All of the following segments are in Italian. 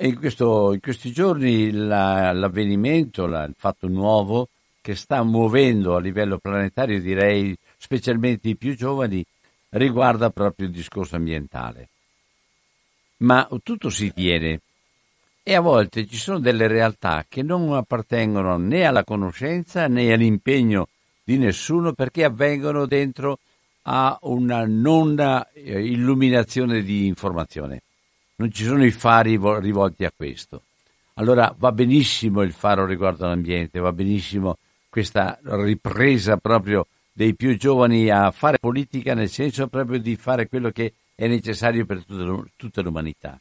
In, questo, in, questi giorni la, l'avvenimento, la, il fatto nuovo che sta muovendo a livello planetario, direi specialmente i più giovani, riguarda proprio il discorso ambientale. Ma tutto si tiene e a volte ci sono delle realtà che non appartengono né alla conoscenza né all'impegno di nessuno perché avvengono dentro a una non eh, illuminazione di informazione. Non ci sono i fari rivolti a questo. Allora va benissimo il faro riguardo all'ambiente, va benissimo questa ripresa proprio dei più giovani a fare politica nel senso proprio di fare quello che è necessario per tutta l'umanità.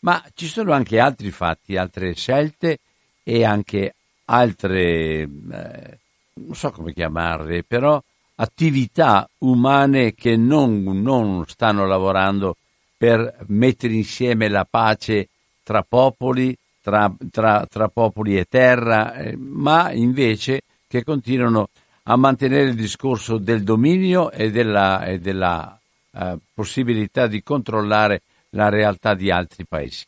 Ma ci sono anche altri fatti, altre scelte e anche altre eh, non so come chiamarle, però attività umane che non, non stanno lavorando per mettere insieme la pace tra popoli, tra, tra, tra popoli e terra, eh, ma invece che continuano a mantenere il discorso del dominio e della, e della uh, possibilità di controllare la realtà di altri paesi.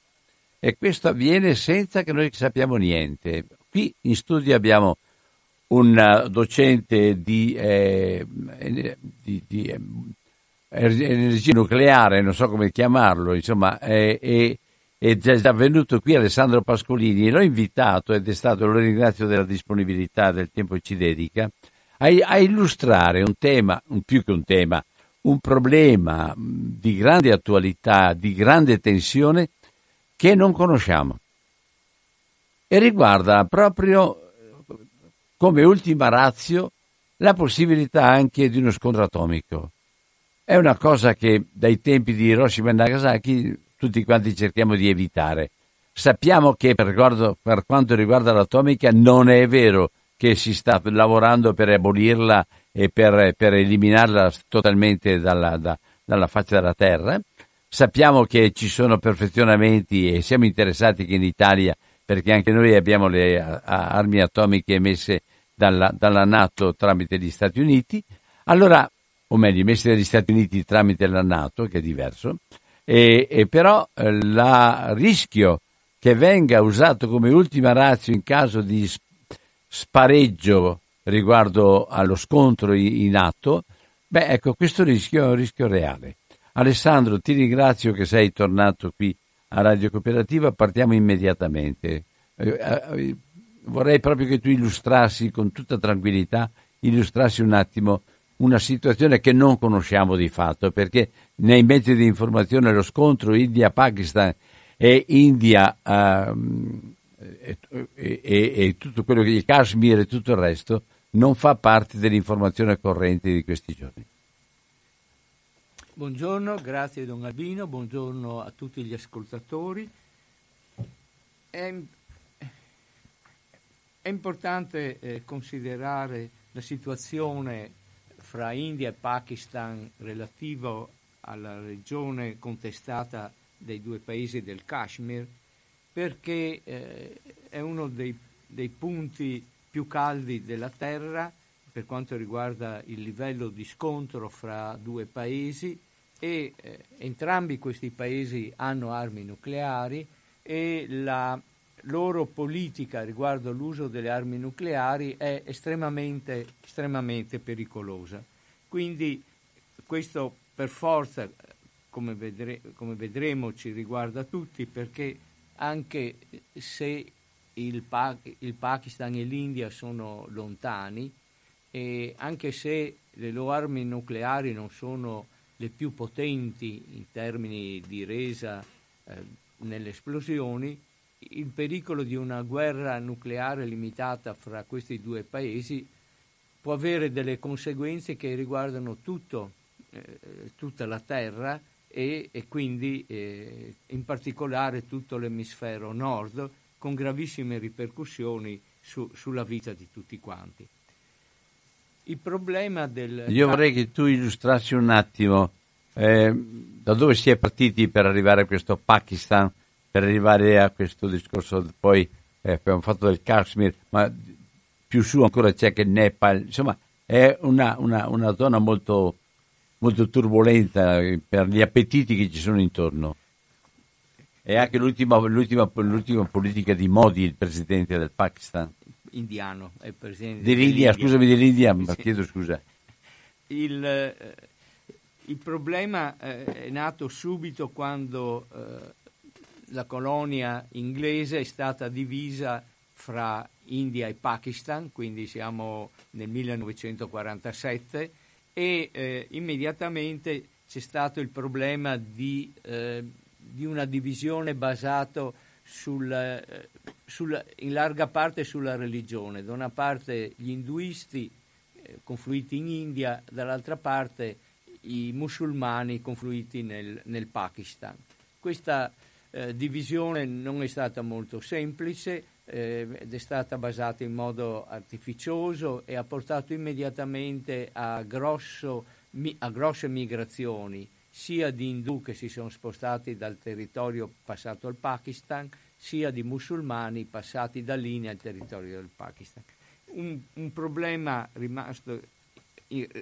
E questo avviene senza che noi sappiamo niente. Qui in studio abbiamo un docente di, eh, di, di eh, energia nucleare, non so come chiamarlo, insomma, è, è, è già venuto qui Alessandro Pascolini, l'ho invitato ed è stato, lo ringrazio della disponibilità, del tempo che ci dedica, a, a illustrare un tema, un, più che un tema, un problema di grande attualità, di grande tensione che non conosciamo e riguarda proprio come ultima razio la possibilità anche di uno scontro atomico. È una cosa che dai tempi di Hiroshima e Nagasaki tutti quanti cerchiamo di evitare. Sappiamo che per, per quanto riguarda l'atomica non è vero che si sta lavorando per abolirla e per, per eliminarla totalmente dalla, da, dalla faccia della terra. Sappiamo che ci sono perfezionamenti e siamo interessati che in Italia, perché anche noi abbiamo le armi atomiche emesse dalla, dalla Nato tramite gli Stati Uniti, allora, o meglio, messi dagli Stati Uniti tramite la Nato, che è diverso, e, e però eh, il rischio che venga usato come ultima razza in caso di spareggio riguardo allo scontro in atto, beh, ecco, questo rischio è un rischio reale. Alessandro, ti ringrazio che sei tornato qui a Radio Cooperativa, partiamo immediatamente. Eh, eh, vorrei proprio che tu illustrassi con tutta tranquillità, illustrassi un attimo una situazione che non conosciamo di fatto, perché nei mezzi di informazione lo scontro India-Pakistan e India um, e, e, e, tutto quello che il Kashmir e tutto il resto non fa parte dell'informazione corrente di questi giorni. Buongiorno, grazie Don Albino, buongiorno a tutti gli ascoltatori. È è importante eh, considerare la situazione fra India e Pakistan relativo alla regione contestata dei due paesi del Kashmir perché eh, è uno dei dei punti più caldi della Terra per quanto riguarda il livello di scontro fra due paesi e eh, entrambi questi paesi hanno armi nucleari e la loro politica riguardo l'uso delle armi nucleari è estremamente, estremamente pericolosa. Quindi questo per forza, come, vedre, come vedremo, ci riguarda tutti perché anche se il, pa- il Pakistan e l'India sono lontani e anche se le loro armi nucleari non sono le più potenti in termini di resa eh, nelle esplosioni, il pericolo di una guerra nucleare limitata fra questi due paesi può avere delle conseguenze che riguardano tutto, eh, tutta la Terra e, e quindi eh, in particolare tutto l'emisfero nord con gravissime ripercussioni su, sulla vita di tutti quanti. Il problema del... Io vorrei che tu illustrassi un attimo eh, da dove si è partiti per arrivare a questo Pakistan, per arrivare a questo discorso, poi eh, abbiamo fatto del Kashmir, ma più su ancora c'è che il Nepal, insomma è una, una, una zona molto, molto turbolenta per gli appetiti che ci sono intorno. E anche l'ultima, l'ultima, l'ultima politica di Modi, il presidente del Pakistan. Indiano, è presidente dell'India. dell'India. Scusami, dell'India, ma chiedo scusa. Il, eh, il problema eh, è nato subito quando eh, la colonia inglese è stata divisa fra India e Pakistan, quindi siamo nel 1947, e eh, immediatamente c'è stato il problema di eh, di una divisione basata sul, eh, sul, in larga parte sulla religione. Da una parte gli induisti eh, confluiti in India, dall'altra parte i musulmani confluiti nel, nel Pakistan. Questa eh, divisione non è stata molto semplice eh, ed è stata basata in modo artificioso e ha portato immediatamente a, grosso, mi, a grosse migrazioni sia di indù che si sono spostati dal territorio passato al Pakistan, sia di musulmani passati da lì nel territorio del Pakistan. Un, un problema rimasto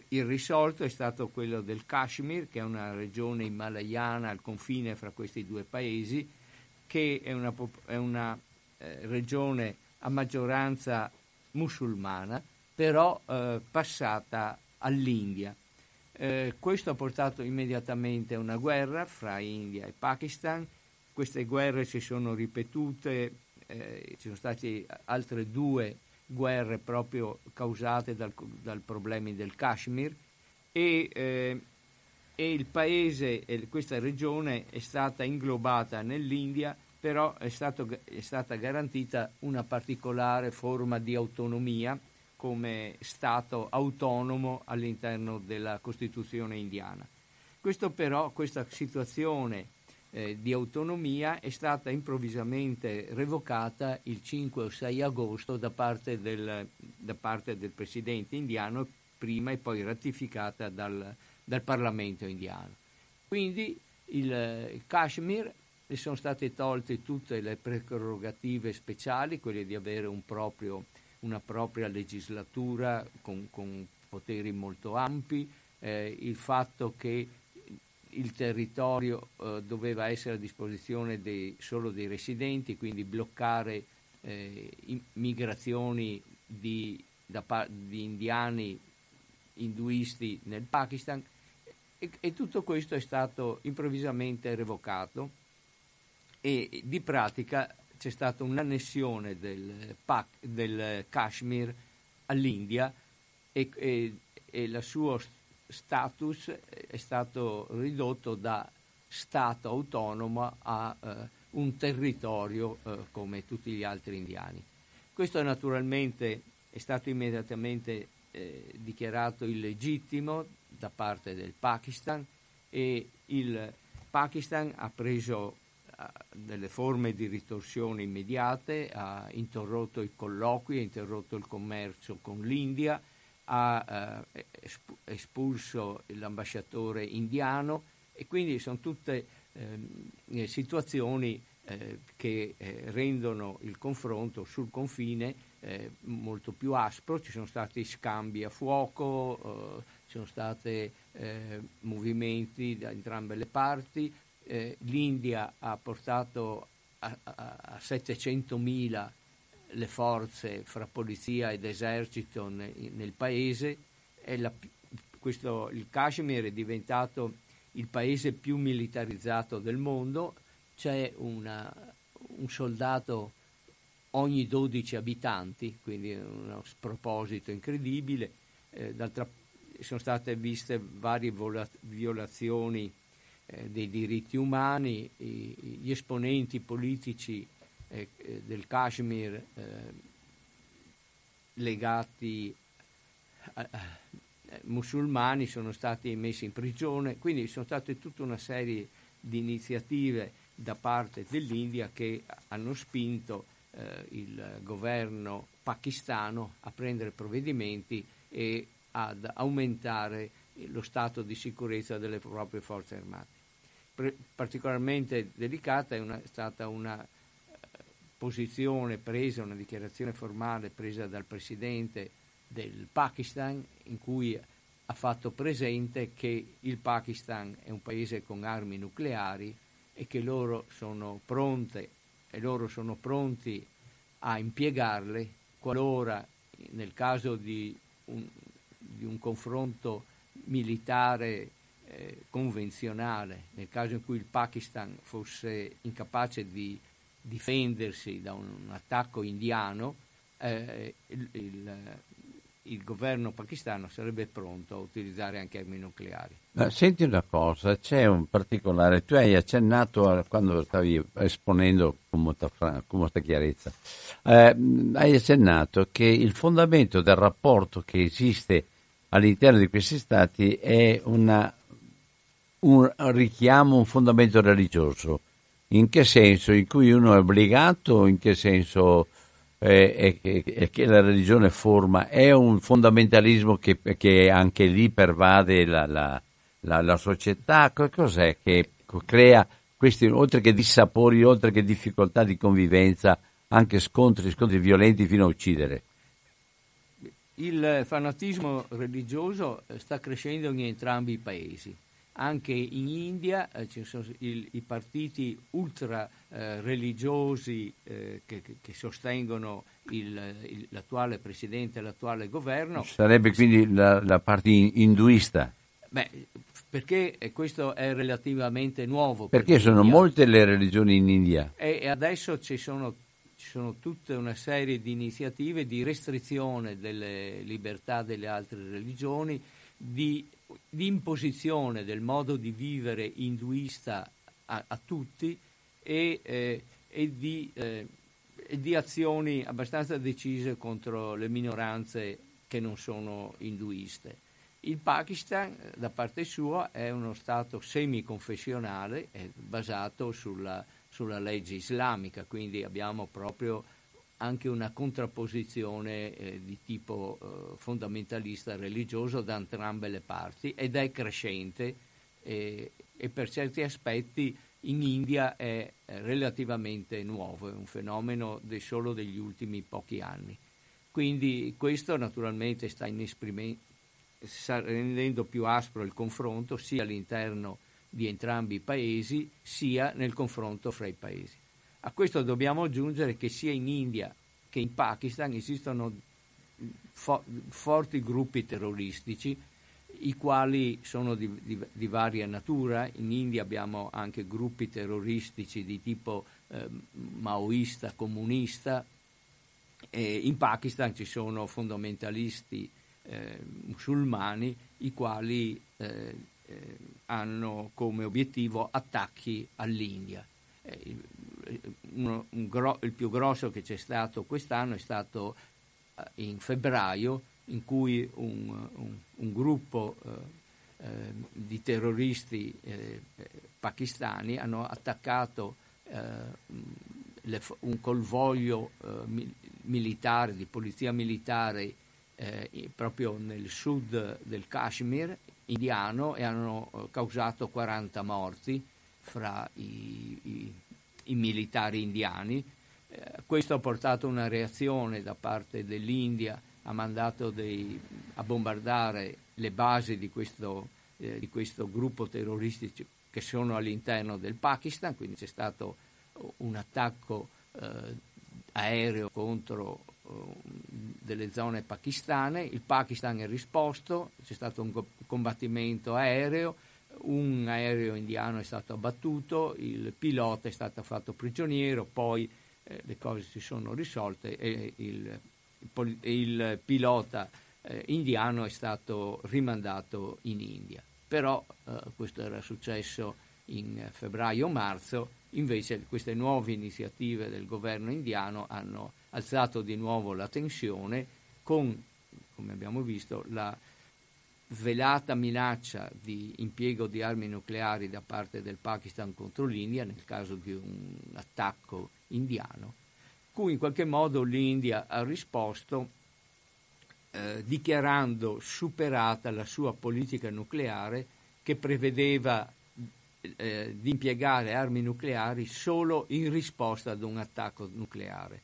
irrisolto è stato quello del Kashmir, che è una regione himalayana al confine fra questi due paesi, che è una, è una eh, regione a maggioranza musulmana, però eh, passata all'India. Eh, questo ha portato immediatamente a una guerra fra India e Pakistan. Queste guerre si sono ripetute, eh, ci sono state altre due guerre proprio causate dal, dal problemi del Kashmir e, eh, e il paese, questa regione è stata inglobata nell'India, però è, stato, è stata garantita una particolare forma di autonomia come Stato autonomo all'interno della Costituzione indiana. Questo però, questa situazione eh, di autonomia è stata improvvisamente revocata il 5 o 6 agosto da parte del, da parte del presidente indiano, prima e poi ratificata dal, dal Parlamento indiano. Quindi il, il Kashmir le sono state tolte tutte le prerogative speciali, quelle di avere un proprio una propria legislatura con, con poteri molto ampi, eh, il fatto che il territorio eh, doveva essere a disposizione dei, solo dei residenti, quindi bloccare eh, migrazioni di, da, di, indiani induisti nel Pakistan. E, e, tutto questo è stato improvvisamente revocato e di pratica c'è stata un'annessione del, del Kashmir all'India e, e, e il suo status è stato ridotto da Stato autonomo a uh, un territorio uh, come tutti gli altri indiani. Questo naturalmente è stato immediatamente eh, dichiarato illegittimo da parte del Pakistan e il Pakistan ha preso delle forme di ritorsione immediate, ha interrotto i colloqui, ha interrotto il commercio con l'India, ha eh, espulso l'ambasciatore indiano e quindi sono tutte eh, situazioni eh, che eh, rendono il confronto sul confine eh, molto più aspro, ci sono stati scambi a fuoco, eh, ci sono stati movimenti da entrambe le parti, l'India ha portato a, a, a 700.000 le forze fra polizia ed esercito ne, nel paese, la, questo, il Kashmir è diventato il paese più militarizzato del mondo, c'è una, un soldato ogni 12 abitanti, quindi uno sproposito incredibile. Eh, sono state viste varie violazioni eh, dei diritti umani, I, gli esponenti politici del Kashmir eh, legati a, a, musulmani sono stati messi in prigione, quindi sono state tutta una serie di iniziative da parte dell'India che hanno spinto eh, il governo pakistano a prendere provvedimenti e ad aumentare lo stato di sicurezza delle proprie forze armate. Pre- particolarmente delicata è, una, stata una eh, posizione presa, una dichiarazione formale presa dal presidente del Pakistan in cui ha fatto presente che il Pakistan è un paese con armi nucleari e che loro sono pronte loro sono pronti a impiegarle qualora nel caso di un, di un confronto militare eh, convenzionale, nel caso in cui il Pakistan fosse incapace di difendersi da un, attacco indiano, eh, il, il, il governo pakistano sarebbe pronto a utilizzare anche armi nucleari. Senti una cosa, c'è un particolare, tu hai accennato a, quando stavi esponendo con molta, con molta chiarezza, eh, hai accennato che il fondamento del rapporto che esiste all'interno di questi stati è una, un richiamo, un fondamento religioso. In che senso? In cui uno è obbligato? In che senso? eh, e, che la religione forma, è un fondamentalismo che, che anche lì pervade la, la, la, la, società? Cos'è che crea questi, oltre che dissapori, oltre che difficoltà di convivenza, anche scontri, scontri violenti fino a uccidere? Il fanatismo religioso sta crescendo in entrambi i paesi anche in India eh, ci sono il, i partiti ultra eh, religiosi eh, che, che, sostengono il, il, l'attuale presidente e l'attuale governo. Sarebbe quindi la, la parte induista? Beh, perché questo è relativamente nuovo. Perché per sono molte le religioni in India? E, adesso ci sono, ci sono tutta una serie di iniziative di restrizione delle libertà delle altre religioni, di di imposizione del modo di vivere induista a, a tutti e, eh, e, di, eh, di, azioni abbastanza decise contro le minoranze che non sono induiste. Il Pakistan, da parte sua, è uno Stato semiconfessionale, basato sulla, sulla legge islamica, quindi abbiamo proprio anche una contrapposizione eh, di tipo eh, fondamentalista religioso da entrambe le parti ed è crescente eh, e per certi aspetti in India è relativamente nuovo, è un fenomeno de solo degli ultimi pochi anni. Quindi questo naturalmente sta, sta rendendo più aspro il confronto sia all'interno di entrambi i paesi sia nel confronto fra i paesi. A questo dobbiamo aggiungere che sia in India che in Pakistan esistono fo- forti gruppi terroristici, i quali sono di, di, di, varia natura. In India abbiamo anche gruppi terroristici di tipo eh, maoista, comunista. E in Pakistan ci sono fondamentalisti eh, musulmani i quali eh, eh hanno come obiettivo attacchi all'India. Eh, uno, gro- il più grosso che c'è stato quest'anno è stato uh, in febbraio in cui un, un, un gruppo uh, uh, di terroristi eh, pakistani hanno attaccato le, un convoglio mi- militare, di polizia militare proprio nel sud del Kashmir indiano e hanno causato 40 morti fra i, i i militari indiani. Eh, questo ha portato una reazione da parte dell'India, ha mandato dei, a bombardare le basi di questo, eh, di questo gruppo terroristico che sono all'interno del Pakistan, quindi c'è stato un attacco eh, aereo contro uh, delle zone pakistane, il Pakistan ha risposto, c'è stato un combattimento aereo, un aereo indiano è stato abbattuto, il pilota è stato fatto prigioniero, poi eh, le cose si sono risolte e il, il, il pilota eh, indiano è stato rimandato in India. Però eh, questo era successo in febbraio-marzo, invece queste nuove iniziative del governo indiano hanno alzato di nuovo la tensione con, come abbiamo visto, la velata minaccia di impiego di armi nucleari da parte del Pakistan contro l'India nel caso di un attacco indiano, cui in qualche modo l'India ha risposto eh, dichiarando superata la sua politica nucleare che prevedeva eh, di impiegare armi nucleari solo in risposta ad un attacco nucleare.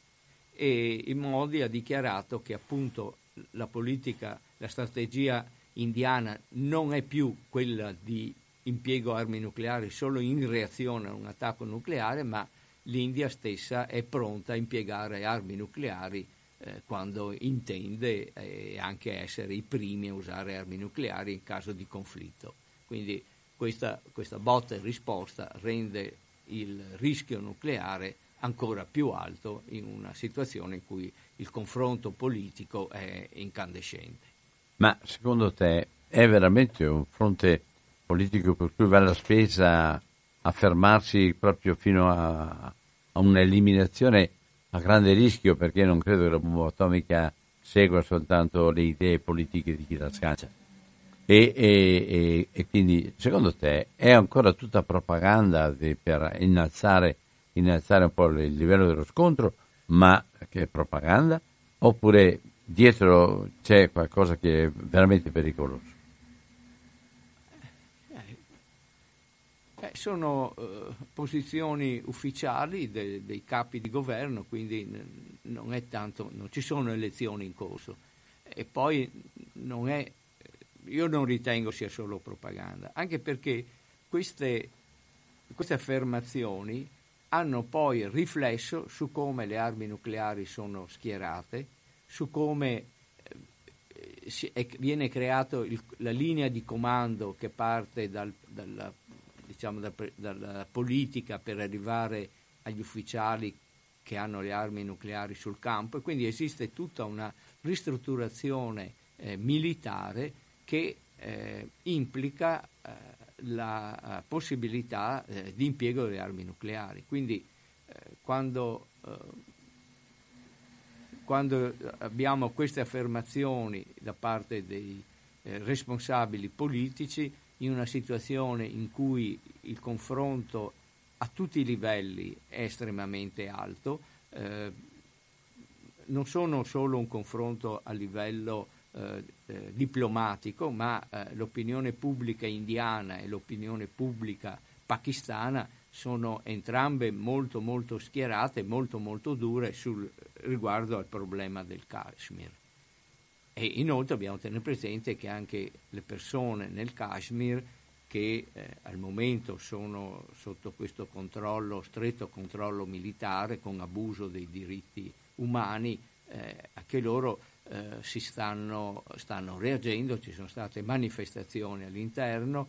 E in Modi ha dichiarato che appunto la politica, la strategia indiana non è più quella di impiego armi nucleari solo in reazione a un attacco nucleare, ma l'India stessa è pronta a impiegare armi nucleari eh, quando intende eh, anche essere i primi a usare armi nucleari in caso di conflitto. Quindi questa, questa botta e risposta rende il rischio nucleare ancora più alto in una situazione in cui il confronto politico è incandescente. Ma secondo te è veramente un fronte politico per cui vale la spesa affermarsi proprio fino a, a un'eliminazione a grande rischio perché non credo che la bomba atomica segua soltanto le idee politiche di chi la scaccia? E, e, e, quindi, secondo te, è ancora tutta propaganda di, per innalzare, innalzare, un po' il livello dello scontro, ma che è propaganda? Oppure dietro c'è qualcosa che è veramente pericoloso? Eh, sono eh, posizioni ufficiali de, dei capi di governo, quindi non, tanto, non ci sono elezioni in corso. E poi non è io non ritengo sia solo propaganda, anche perché queste, queste affermazioni hanno poi riflesso su come le armi nucleari sono schierate, su come eh, viene creata la linea di comando che parte dal, dalla, diciamo, da, dalla politica per arrivare agli ufficiali che hanno le armi nucleari sul campo e quindi esiste tutta una ristrutturazione eh, militare che eh, implica eh, la eh, possibilità eh, di impiego delle armi nucleari. Quindi quando, quando, abbiamo queste affermazioni da parte dei responsabili politici in una situazione in cui il confronto a tutti i livelli è estremamente alto, non sono solo un confronto a livello eh, eh, diplomatico, ma eh, l'opinione pubblica indiana e l'opinione pubblica pakistana sono entrambe molto molto schierate, molto molto dure sul, riguardo al problema del Kashmir. E inoltre dobbiamo tenere presente che anche le persone nel Kashmir che eh, al momento sono sotto questo controllo, stretto controllo militare con abuso dei diritti umani, eh, anche loro eh, si stanno, stanno, reagendo, ci sono state manifestazioni all'interno,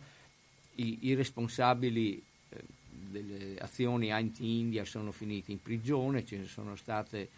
i, i responsabili eh, delle azioni anti-India sono finiti in prigione, ce ne sono state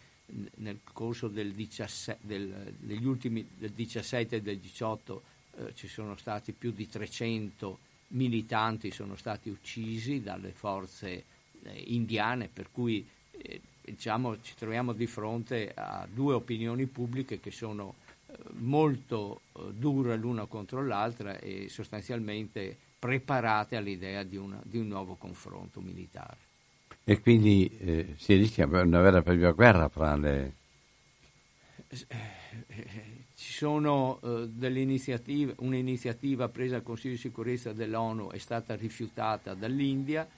nel corso del 17, del, degli ultimi, del 17 e del 18 eh, ci sono stati più di 300 militanti sono stati uccisi dalle forze eh, indiane, per cui eh, diciamo, ci troviamo di fronte a due opinioni pubbliche che sono eh, molto eh, dure l'una contro l'altra e sostanzialmente preparate all'idea di, una, di un nuovo confronto militare. E quindi eh, si rischia una vera e propria guerra fra le... Ci sono eh, delle iniziative, un'iniziativa presa al Consiglio di sicurezza dell'ONU è stata rifiutata dall'India,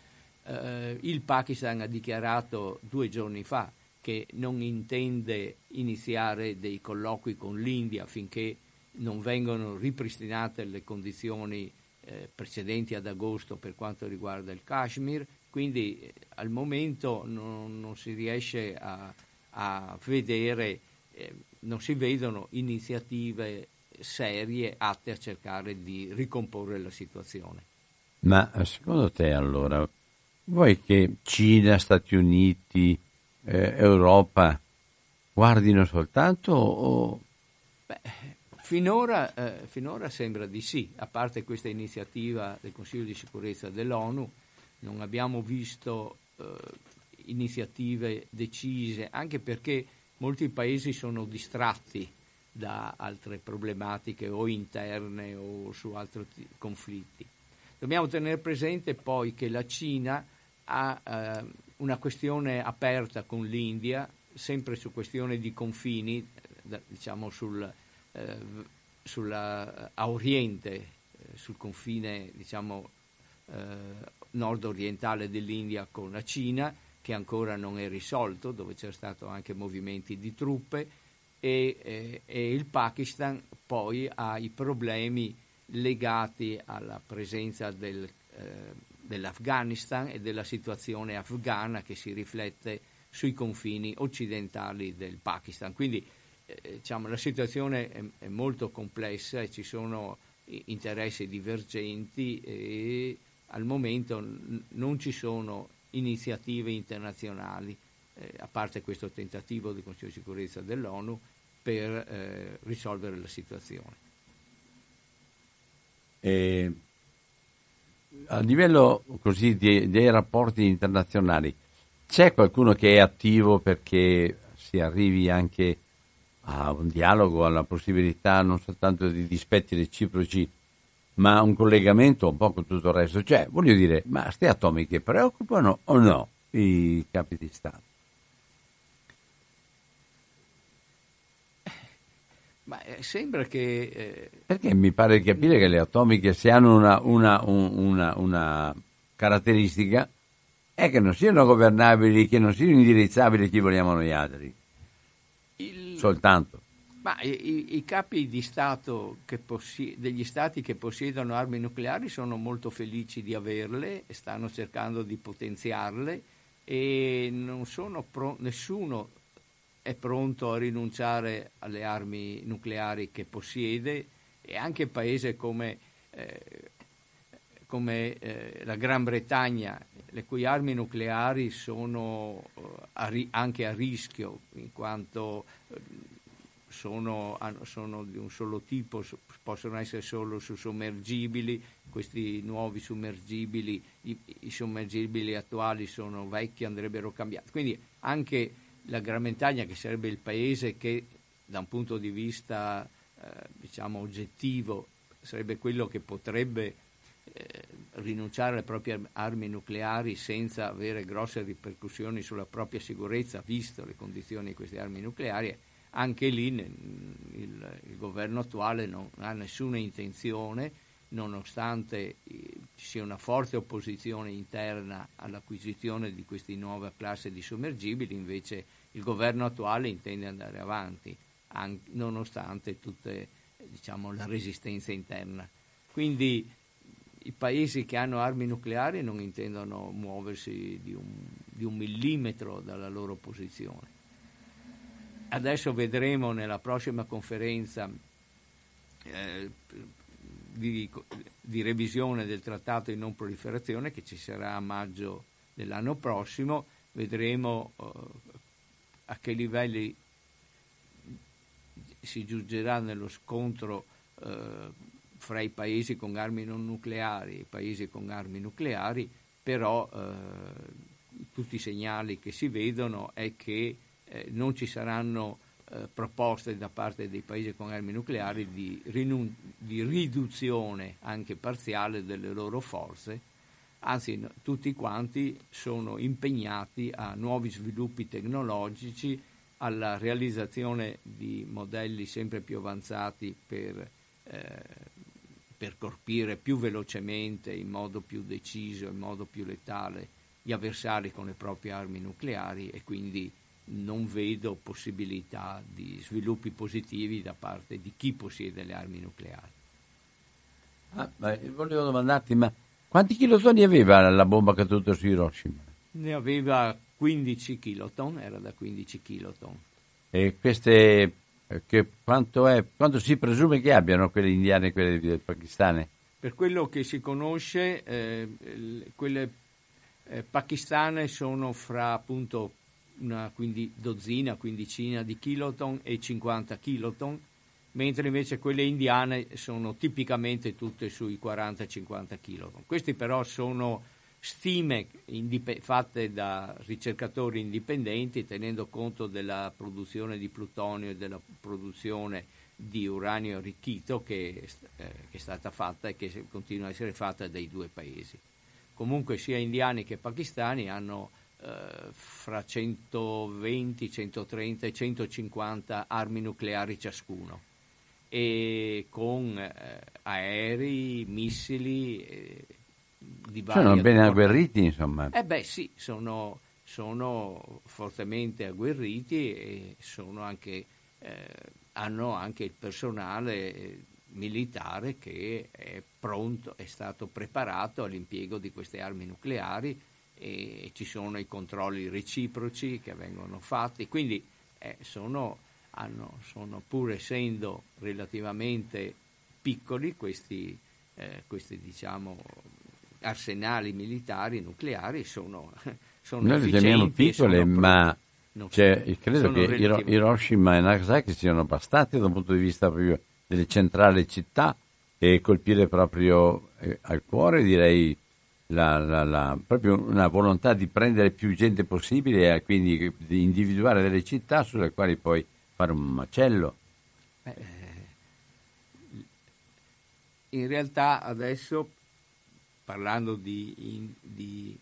eh, il Pakistan ha dichiarato due giorni fa che non intende iniziare dei colloqui con l'India finché non vengono ripristinate le condizioni eh, precedenti ad agosto per quanto riguarda il Kashmir, quindi eh, al momento non, non, si riesce a, a vedere, eh, non si vedono iniziative serie atte a cercare di ricomporre la situazione. Ma eh, secondo te allora, vuoi che Cina, Stati Uniti, eh, Europa guardino soltanto o... Beh, finora, eh, finora, sembra di sì, a parte questa iniziativa del Consiglio di sicurezza dell'ONU, non abbiamo visto eh, iniziative decise, anche perché molti paesi sono distratti da altre problematiche o interne o su altri t- conflitti. Dobbiamo tenere presente poi che la Cina ha eh, una questione aperta con l'India, sempre su questione di confini, eh, diciamo sul, eh, sulla, a oriente, eh, sul confine diciamo, eh, nord-orientale dell'India con la Cina, che ancora non è risolto, dove c'è stato anche movimenti di truppe, e, e il Pakistan poi ha i problemi legati alla presenza del, eh, dell'Afghanistan e della situazione afghana che si riflette sui confini occidentali del Pakistan. Quindi diciamo, la situazione è, è, molto complessa e ci sono interessi divergenti e al momento n- non ci sono iniziative internazionali, eh, a parte questo tentativo del Consiglio di sicurezza dell'ONU, per eh, risolvere la situazione. E a livello così di, dei rapporti internazionali, c'è qualcuno che è attivo perché si arrivi anche a un dialogo, alla possibilità non soltanto di dispetti reciproci, ma un collegamento un po' con tutto il resto? Cioè, voglio dire, ma queste atomiche preoccupano o no i capi di Stato? Ma eh, sembra che... Eh... Perché mi pare di capire che le atomiche, se hanno una, una, una, una caratteristica, è che non siano governabili, che non siano indirizzabili chi vogliamo noi altri. Il... Soltanto. Ma i, i, capi di Stato possi- degli Stati che possiedono armi nucleari sono molto felici di averle e stanno cercando di potenziarle e pro- nessuno è pronto a rinunciare alle armi nucleari che possiede e anche paesi come, eh, come eh, la Gran Bretagna, le cui armi nucleari sono eh, a ri- anche a rischio in quanto sono, sono, di un solo tipo, possono essere solo su sommergibili, questi nuovi sommergibili, i, i sommergibili attuali sono vecchi, andrebbero cambiati. Quindi anche la Gran Bretagna, che sarebbe il paese che da un punto di vista eh, diciamo oggettivo sarebbe quello che potrebbe eh, rinunciare alle proprie armi nucleari senza avere grosse ripercussioni sulla propria sicurezza, visto le condizioni di queste armi nucleari, anche lì il, il governo attuale non ha nessuna intenzione, nonostante ci sia una forte opposizione interna all'acquisizione di questa nuova classe di sommergibili, invece il governo attuale intende andare avanti, anche, nonostante tutta diciamo, la resistenza interna. Quindi i paesi che hanno armi nucleari non intendono muoversi di un, di un millimetro dalla loro posizione. Adesso vedremo nella prossima conferenza eh, di, di, revisione del trattato di non proliferazione che ci sarà a maggio dell'anno prossimo, vedremo eh, a che livelli si giungerà nello scontro eh, fra i paesi con armi non nucleari e i paesi con armi nucleari, però eh, tutti i segnali che si vedono è che eh, non ci saranno eh, proposte da parte dei paesi con armi nucleari di, rinun- di riduzione anche parziale delle loro forze, anzi no, tutti quanti sono impegnati a nuovi sviluppi tecnologici, alla realizzazione di modelli sempre più avanzati per, eh, per colpire più velocemente, in modo più deciso, in modo più letale gli avversari con le proprie armi nucleari e quindi non vedo possibilità di sviluppi positivi da parte di chi possiede le armi nucleari. Ah, volevo domandarti, ma quanti kilotoni aveva la bomba caduta su Hiroshima? Ne aveva 15 kiloton, era da 15 kiloton. E queste, che, quanto, è, quanto si presume che abbiano quelle indiane e quelle pakistane? Per quello che si conosce, eh, quelle eh, pakistane sono fra appunto una quindi, dozzina, quindicina di kiloton e 50 kiloton, mentre invece quelle indiane sono tipicamente tutte sui 40-50 kiloton. Questi però sono stime indip- fatte da ricercatori indipendenti tenendo conto della produzione di plutonio e della produzione di uranio arricchito che, eh, che è stata fatta e che continua a essere fatta dai due paesi. Comunque sia indiani che pakistani hanno eh, fra 120, 130 e 150 armi nucleari ciascuno e con eh, aerei, missili eh, di varia Sono ben agguerriti insomma. Eh beh sì, sono, sono fortemente agguerriti e anche, eh, hanno anche il personale militare che è pronto, è stato preparato all'impiego di queste armi nucleari e ci sono i controlli reciproci che vengono fatti, quindi eh, sono, hanno, sono, pur essendo relativamente piccoli questi, eh, questi diciamo, arsenali militari nucleari sono, sono Noi li chiamiamo piccole, ma cioè, credo che Hiroshima e Nagasaki siano bastati da un punto di vista proprio delle centrali città e colpire proprio eh, al cuore, direi, la, la, la, proprio una volontà di prendere più gente possibile e quindi di individuare delle città sulle quali poi fare un macello. Eh, in realtà adesso, parlando di, in, di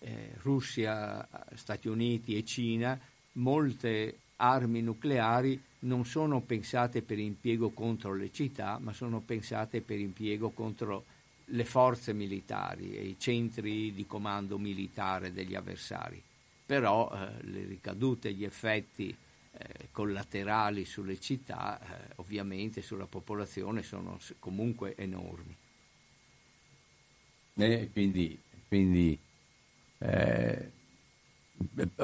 eh, Russia, Stati Uniti e Cina, molte armi nucleari non sono pensate per impiego contro le città, ma sono pensate per impiego contro le forze militari e i centri di comando militare degli avversari. Però eh, le ricadute, gli effetti eh, collaterali sulle città, eh, ovviamente sulla popolazione, sono comunque enormi. E quindi, quindi eh,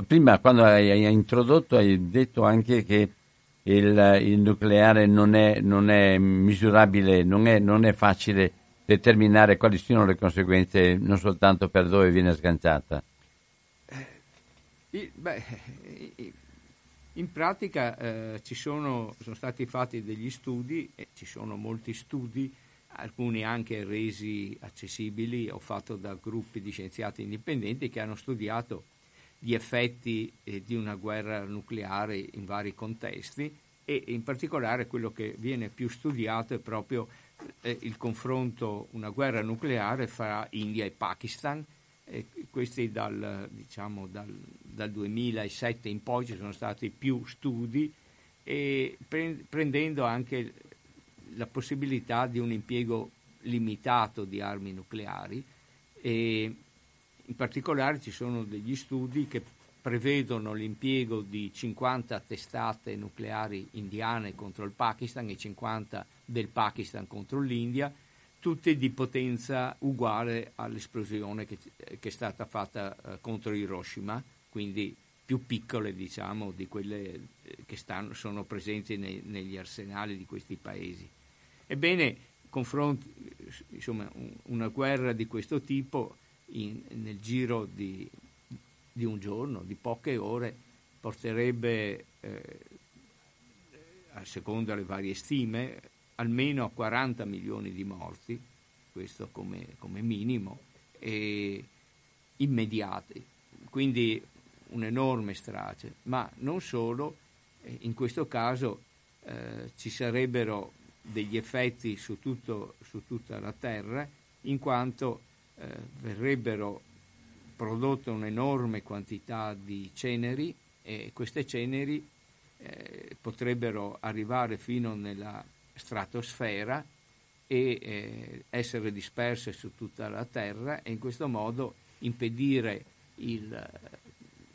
prima quando hai introdotto hai detto anche che il, il nucleare non è, non è misurabile, non è, non è, facile determinare quali siano le conseguenze non soltanto per dove viene sganciata. Eh, beh, in pratica eh, ci sono, sono, stati fatti degli studi, e ci sono molti studi, alcuni anche resi accessibili o fatto da gruppi di scienziati indipendenti che hanno studiato gli effetti eh, di una guerra nucleare in vari contesti e in particolare quello che viene più studiato è proprio eh, il confronto, una guerra nucleare fra India e Pakistan. E questi dal, diciamo, dal, dal 2007 in poi ci sono stati più studi e pre- prendendo anche la possibilità di un impiego limitato di armi nucleari e in particolare ci sono degli studi che prevedono l'impiego di 50 testate nucleari indiane contro il Pakistan e 50 del Pakistan contro l'India, tutte di potenza uguale all'esplosione che, che è stata fatta eh, contro Hiroshima, quindi più piccole diciamo di quelle eh, che stanno, sono presenti nei, negli arsenali di questi paesi. Ebbene, insomma, una guerra di questo tipo in, nel giro di, di, un giorno, di poche ore, porterebbe, eh, a seconda delle varie stime, almeno a 40 milioni di morti, questo come, come minimo, e immediati. Quindi un'enorme strage, ma non solo, eh, in questo caso eh, ci sarebbero degli effetti su, tutto, su tutta la Terra, in quanto eh, verrebbero prodotte un'enorme quantità di ceneri e queste ceneri eh, potrebbero arrivare fino nella stratosfera e eh, essere disperse su tutta la Terra e in questo modo impedire il,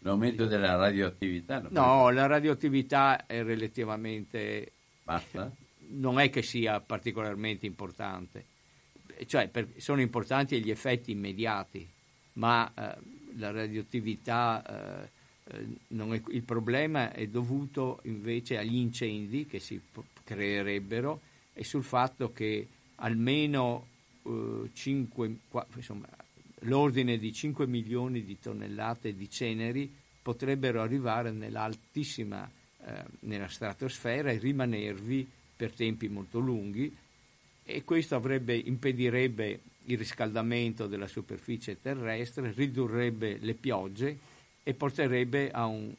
L'aumento della radioattività? No, la radioattività è relativamente... Basta? Non è che sia particolarmente importante, cioè per, sono importanti gli effetti immediati, ma eh, la radioattività, eh, eh è, il problema è dovuto invece agli incendi che si creerebbero e sul fatto che almeno eh, 5, insomma, l'ordine di 5 milioni di tonnellate di ceneri potrebbero arrivare nell'altissima, eh, nella stratosfera e rimanervi per tempi molto lunghi e questo avrebbe, impedirebbe il riscaldamento della superficie terrestre, ridurrebbe le piogge e porterebbe a, un,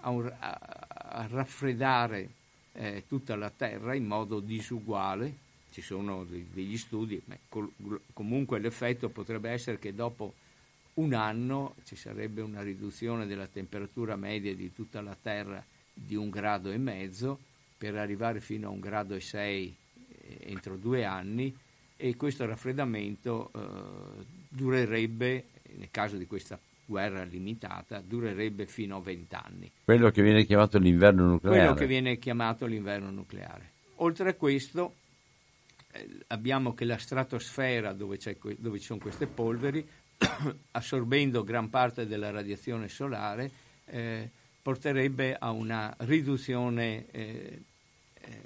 a, un, a raffreddare eh, tutta la Terra in modo disuguale. Ci sono degli studi, ma comunque l'effetto potrebbe essere che dopo un anno ci sarebbe una riduzione della temperatura media di tutta la Terra di un grado e mezzo per arrivare fino a un grado e sei eh, entro due anni e questo raffreddamento eh, durerebbe, nel caso di questa guerra limitata, durerebbe fino a vent'anni. Quello che viene chiamato l'inverno nucleare. Quello che viene chiamato l'inverno nucleare. Oltre a questo, eh, abbiamo che la stratosfera dove, dove, ci sono queste polveri, assorbendo gran parte della radiazione solare, eh, porterebbe a una riduzione, eh, eh,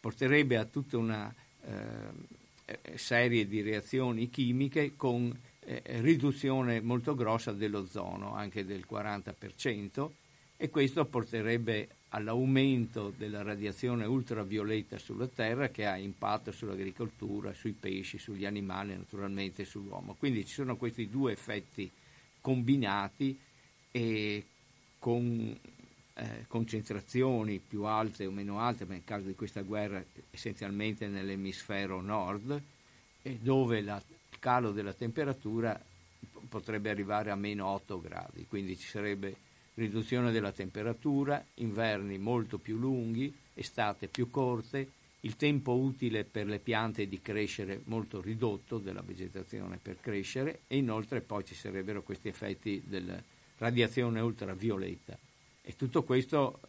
porterebbe a tutta una eh, serie di reazioni chimiche con eh, riduzione molto grossa dell'ozono, anche del 40%, e questo porterebbe all'aumento della radiazione ultravioletta sulla Terra che ha impatto sull'agricoltura, sui pesci, sugli animali naturalmente sull'uomo. Quindi ci sono questi due effetti combinati e con eh, concentrazioni più alte o meno alte, ma nel caso di questa guerra essenzialmente nell'emisfero nord, dove la, il calo della temperatura potrebbe arrivare a meno 8 gradi, quindi ci sarebbe riduzione della temperatura, inverni molto più lunghi, estate più corte, il tempo utile per le piante di crescere molto ridotto della vegetazione per crescere e inoltre poi ci sarebbero questi effetti della radiazione ultravioletta. E tutto questo,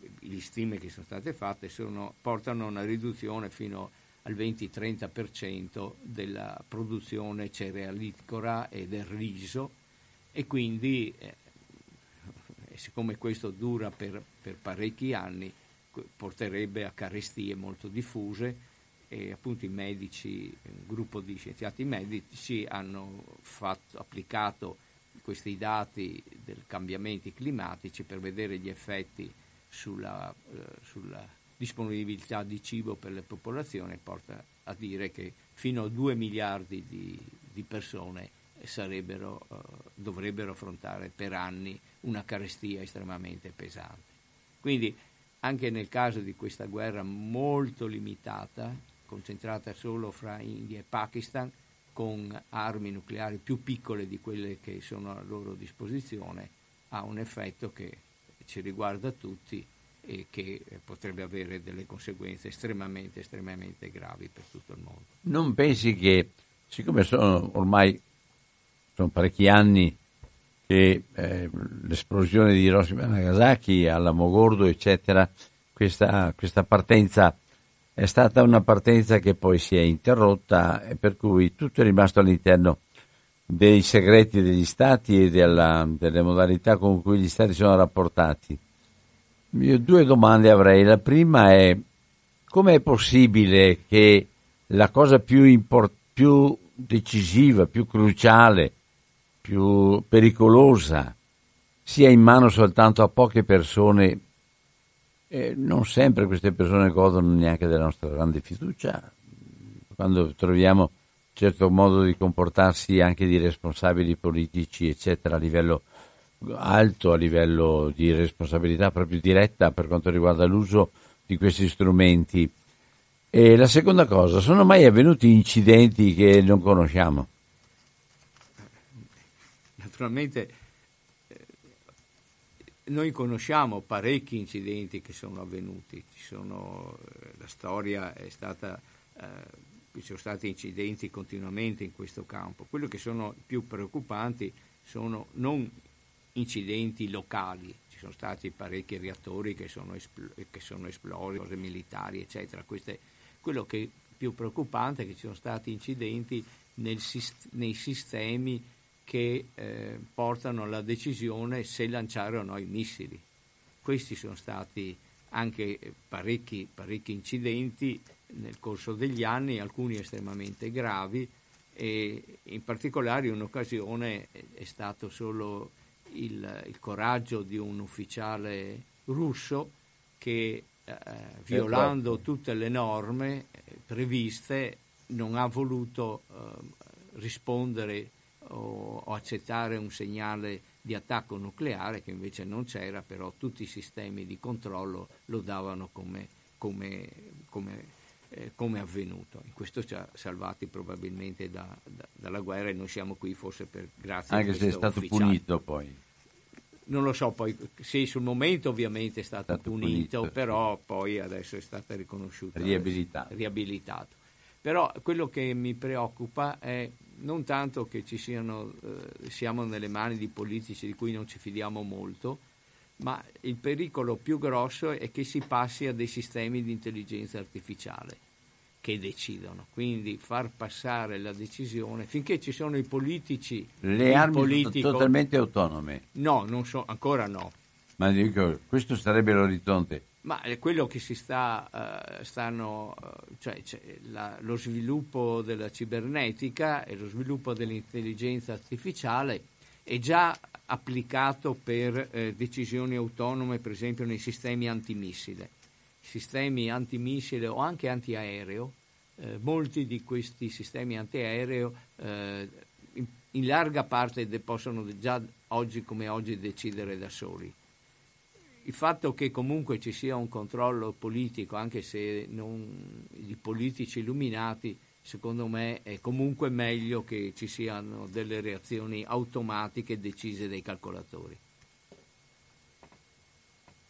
eh, le stime che sono state fatte, sono, portano a una riduzione fino al 20-30% della produzione cerealicora e del riso e quindi eh, siccome questo dura per, per parecchi anni porterebbe a carestie molto diffuse e appunto i medici, un gruppo di scienziati medici hanno fatto, applicato questi dati dei cambiamenti climatici per vedere gli effetti sulla, eh, sulla disponibilità di cibo per le popolazioni porta a dire che fino a 2 miliardi di, di persone eh, dovrebbero affrontare per anni una carestia estremamente pesante. Quindi anche nel caso di questa guerra molto limitata, concentrata solo fra India e Pakistan, con armi nucleari più piccole di quelle che sono a loro disposizione, ha un effetto che ci riguarda tutti e che potrebbe avere delle conseguenze estremamente, estremamente gravi per tutto il mondo. Non pensi che, siccome sono ormai sono parecchi anni che eh, l'esplosione di Hiroshima e Nagasaki, Mogordo, eccetera, questa, questa, partenza è stata una partenza che poi si è interrotta e per cui tutto è rimasto all'interno dei segreti degli stati e della, delle modalità con cui gli stati sono rapportati. Io due domande avrei. La prima è come è possibile che la cosa più, import- più decisiva, più cruciale più pericolosa sia in mano soltanto a poche persone e non sempre queste persone godono neanche della nostra grande fiducia. Quando troviamo certo modo di comportarsi anche di responsabili politici eccetera a livello alto a livello di responsabilità proprio diretta per quanto riguarda l'uso di questi strumenti. E la seconda cosa sono mai avvenuti incidenti che non conosciamo? Naturalmente eh, noi conosciamo parecchi incidenti che sono avvenuti, sono, eh, la storia è stata eh, ci sono stati incidenti continuamente in questo campo. Quello che sono più preoccupanti sono non incidenti locali, ci sono stati parecchi reattori che sono, espl- che sono esplosi, cose militari, eccetera. Queste, quello che è più preoccupante è che ci sono stati incidenti nel, nei sistemi che eh, portano alla decisione se lanciare o no i missili. Questi sono stati anche parecchi, parecchi incidenti nel corso degli anni, alcuni estremamente gravi e in particolare in un'occasione è stato solo il, il coraggio di un ufficiale russo che eh, violando tutte le norme eh, previste non ha voluto eh, rispondere o, o, accettare un segnale di attacco nucleare che invece non c'era, però tutti i sistemi di controllo lo davano come, come, come, eh, come avvenuto. In questo ci ha salvati probabilmente da, da, dalla guerra e noi siamo qui forse per grazie Anche a se è stato ufficiale. punito poi. Non lo so, poi sì, sul momento ovviamente è stato, stato punito, punito, però poi adesso è stato riconosciuto. Riabilitato. riabilitato. Però quello che mi preoccupa è non tanto che ci siano, eh, siamo nelle mani di politici di cui non ci fidiamo molto, ma il pericolo più grosso è che si passi a dei sistemi di intelligenza artificiale che decidono. Quindi far passare la decisione finché ci sono i politici. Le armi politico, totalmente autonome. No, so, ancora no. Ma dico, questo sarebbe l'orizzonte. Ma è quello che si sta, uh, stanno, uh, cioè, la, lo sviluppo della cibernetica e lo sviluppo dell'intelligenza artificiale è già applicato per eh, decisioni autonome, per esempio nei sistemi antimissile. Sistemi antimissile o anche antiaereo, eh, molti di questi sistemi antiaereo eh, in, in, larga parte de- possono già oggi come oggi decidere da soli il fatto che comunque ci sia un controllo politico, anche se non di politici illuminati, secondo me è comunque meglio che ci siano delle reazioni automatiche decise dai calcolatori.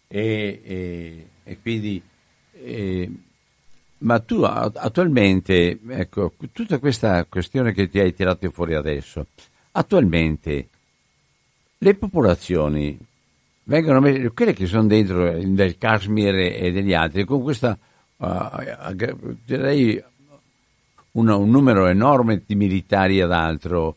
E, e, e quindi, e, ma tu attualmente, ecco, tutta questa questione che ti hai tirato fuori adesso, attualmente le popolazioni vengono messe, quelle che sono dentro del Kashmir e degli altri, con questa, uh, direi, una, un numero enorme di militari ad altro,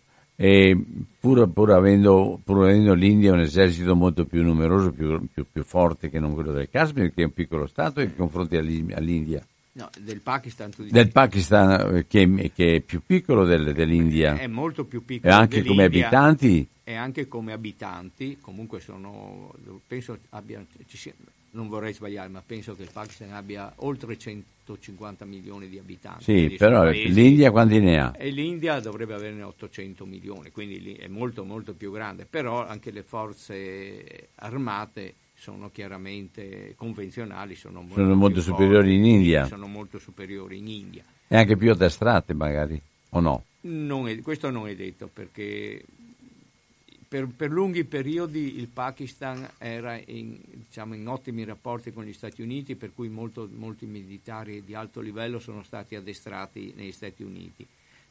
pur, pur, avendo, pur, avendo, l'India un esercito molto più numeroso, più, più, più, forte che non quello del Kashmir, che è un piccolo Stato in confronti all'India. No, del Pakistan. Del Pakistan che, che, è più piccolo del, dell'India. È molto più piccolo. E anche come abitanti? E anche come abitanti, comunque sono, penso abbia, sia, non vorrei sbagliare, ma penso che il Pakistan abbia oltre 150 milioni di abitanti. Sì, però paesi, l'India quanti ne ha? E l'India dovrebbe averne 800 milioni, quindi è molto molto più grande, però anche le forze armate sono chiaramente convenzionali, sono molto, sono molto superiori in India. Sono molto superiori in India. E anche più addestrate magari, o no? Non è, questo non è detto perché per, per, lunghi periodi il Pakistan era in, diciamo, in, ottimi rapporti con gli Stati Uniti, per cui molto, molti militari di alto livello sono stati addestrati negli Stati Uniti.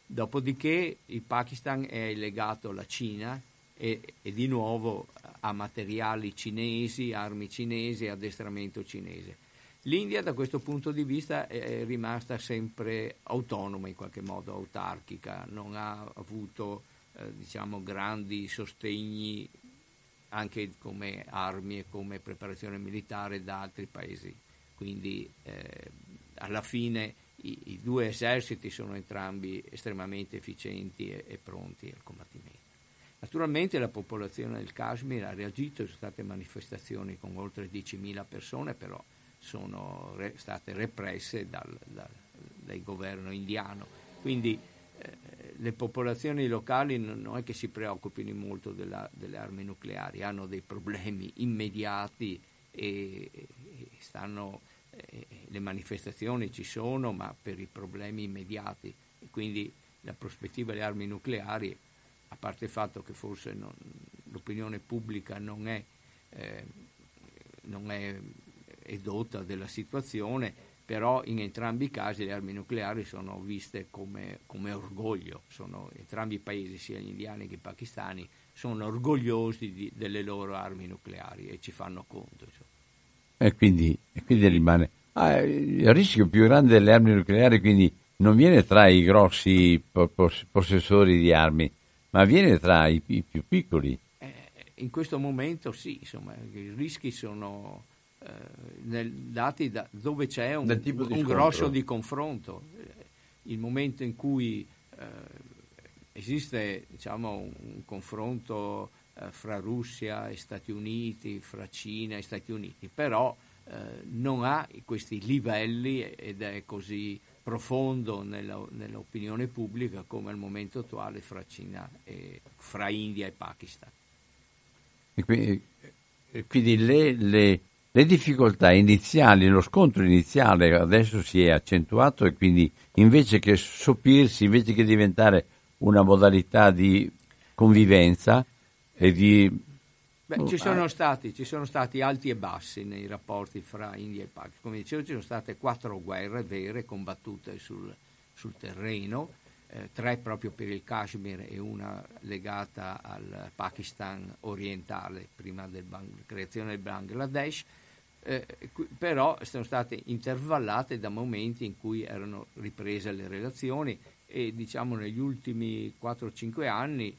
Dopodiché il Pakistan è legato alla Cina e, e di nuovo a materiali cinesi, armi cinesi, addestramento cinese. L'India da questo punto di vista è rimasta sempre autonoma in qualche modo, autarchica, non ha avuto eh, diciamo, grandi sostegni anche come armi e come preparazione militare da altri paesi. Quindi eh, alla fine i, i, due eserciti sono entrambi estremamente efficienti e, e pronti al combattimento. Naturalmente la popolazione del Kashmir ha reagito, ci sono state manifestazioni con oltre 10.000 persone, però sono re, state represse dal, dal, dal, governo indiano. Quindi eh, le popolazioni locali non è che si preoccupino molto della, delle armi nucleari, hanno dei problemi immediati e, e stanno, eh, le manifestazioni ci sono, ma per i problemi immediati. Quindi la prospettiva delle armi nucleari a parte il fatto che forse non, l'opinione pubblica non è, eh, non è edotta della situazione, però in entrambi i casi le armi nucleari sono viste come, come orgoglio, sono entrambi i paesi, sia gli indiani che i pakistani, sono orgogliosi di, delle loro armi nucleari e ci fanno conto. E quindi, e quindi rimane ah, il rischio più grande delle armi nucleari quindi non viene tra i grossi possessori di armi, ma viene tra i, i più piccoli. Eh, in questo momento sì, insomma, i rischi sono eh, nel, dati da dove c'è un, un grosso di confronto. Eh, il momento in cui eh, esiste diciamo, un, un confronto eh, fra Russia e Stati Uniti, fra Cina e Stati Uniti, però eh, non ha questi livelli ed è così profondo nella, nell'opinione pubblica come al momento attuale fra e fra India e Pakistan. E quindi, quindi le, le, le, difficoltà iniziali, lo scontro iniziale adesso si è accentuato e quindi invece che sopirsi, invece che diventare una modalità di convivenza e di Beh, ci, sono stati, ci, sono stati, alti e bassi nei rapporti fra India e Pakistan. Come dicevo, ci sono state quattro guerre vere combattute sul, sul terreno, eh, tre proprio per il Kashmir e una legata al Pakistan orientale prima della creazione del Bangladesh. Eh, però sono state intervallate da momenti in cui erano riprese le relazioni e diciamo negli ultimi 4-5 anni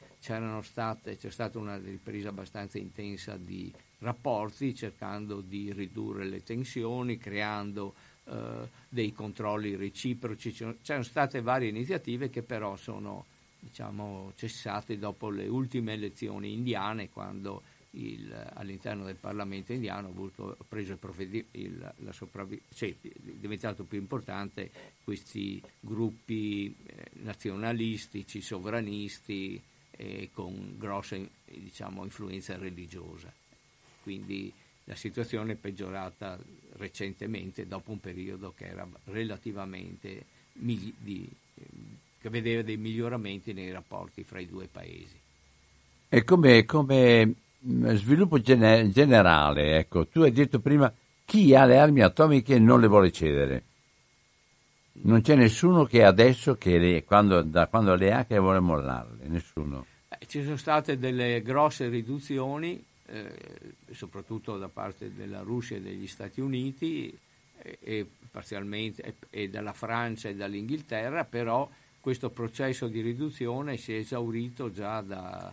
state, c'è stata una ripresa abbastanza intensa di rapporti cercando di ridurre le tensioni, creando eh, dei controlli reciproci. C'erano state varie iniziative che però sono diciamo, cessate dopo le ultime elezioni indiane quando il, all'interno del Parlamento indiano ha, avuto, preso il provvedimento, cioè, è diventato più importante questi gruppi eh, nazionalistici, sovranisti eh, con grossa diciamo, influenza religiosa. Quindi la situazione è peggiorata recentemente dopo un periodo che era relativamente di, che vedeva dei miglioramenti nei rapporti fra i due paesi. E come, come sviluppo gener- generale, ecco, tu hai detto prima chi ha le armi atomiche non le vuole cedere. Non c'è nessuno che adesso, che le, quando, da quando le ha, che vuole mollarle, nessuno. Eh, ci sono state delle grosse riduzioni, eh, soprattutto da parte della Russia e degli Stati Uniti e, e parzialmente e, e dalla Francia e dall'Inghilterra, però questo processo di riduzione si è esaurito già da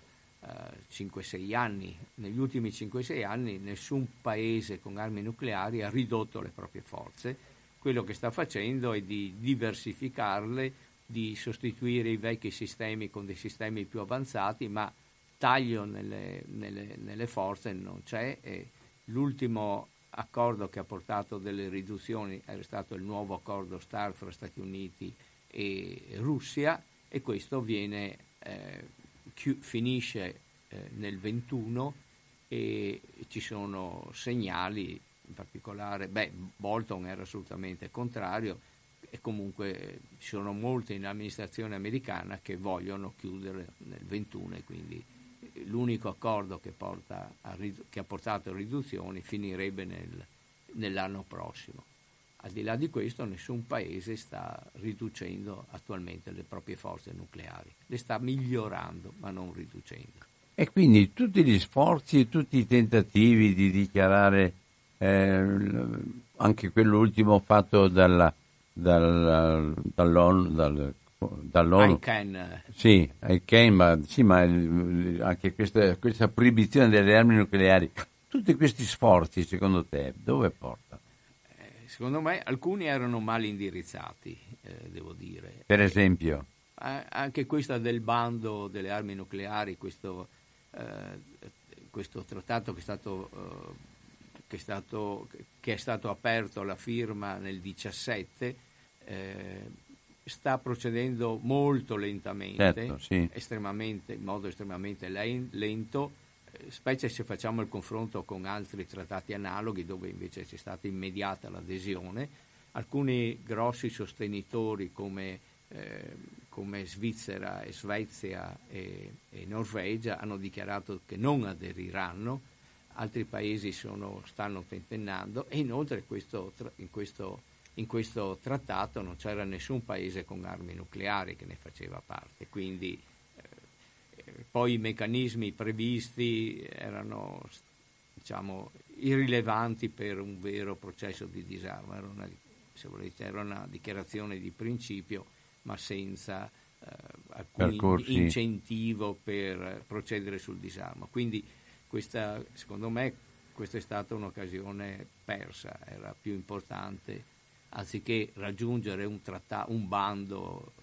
5-6 eh, anni. Negli ultimi 5-6 anni nessun paese con armi nucleari ha ridotto le proprie forze. Quello che sta facendo è di diversificarle, di sostituire i vecchi sistemi con dei sistemi più avanzati, ma taglio nelle, nelle, nelle forze non c'è. E l'ultimo accordo che ha portato delle riduzioni era stato il nuovo accordo STAR fra Stati Uniti e Russia e questo viene eh, chi- finisce eh, nel 21 e ci sono segnali, in particolare, beh, Bolton era assolutamente contrario e comunque ci sono molte in amministrazione americana che vogliono chiudere nel 21 e quindi l'unico accordo che, a, che ha portato a riduzioni finirebbe nel, nell'anno prossimo. Al di là di questo nessun paese sta riducendo attualmente le proprie forze nucleari, le sta migliorando ma non riducendo. E quindi tutti gli sforzi e tutti i tentativi di dichiarare eh, anche quello ultimo fatto dalla, dalla, dall'ONU, dal, dall'ONU. ICANN. Sì, ICANN, ma, sì, ma anche questa, questa proibizione delle armi nucleari, tutti questi sforzi secondo te dove portano? Secondo me alcuni erano mal indirizzati, eh, devo dire. Per esempio? Eh, anche questa del bando delle armi nucleari, questo, eh, questo trattato che è, stato, eh, che, è stato, che è, stato, aperto alla firma nel 2017, eh, sta procedendo molto lentamente, certo, sì. in modo estremamente lento specie se facciamo il confronto con altri trattati analoghi dove invece c'è stata immediata l'adesione, alcuni grossi sostenitori come, eh, come Svizzera e Svezia e, e, Norvegia hanno dichiarato che non aderiranno, altri paesi sono, stanno tentennando e inoltre questo, in questo in questo trattato non c'era nessun paese con armi nucleari che ne faceva parte, quindi poi i meccanismi previsti erano diciamo, irrilevanti per un vero processo di disarmo, era una, se volete, era una dichiarazione di principio ma senza eh, alcun Percorsi. incentivo per procedere sul disarmo. Quindi questa, secondo me questa è stata un'occasione persa, era più importante anziché raggiungere un, trattato, un bando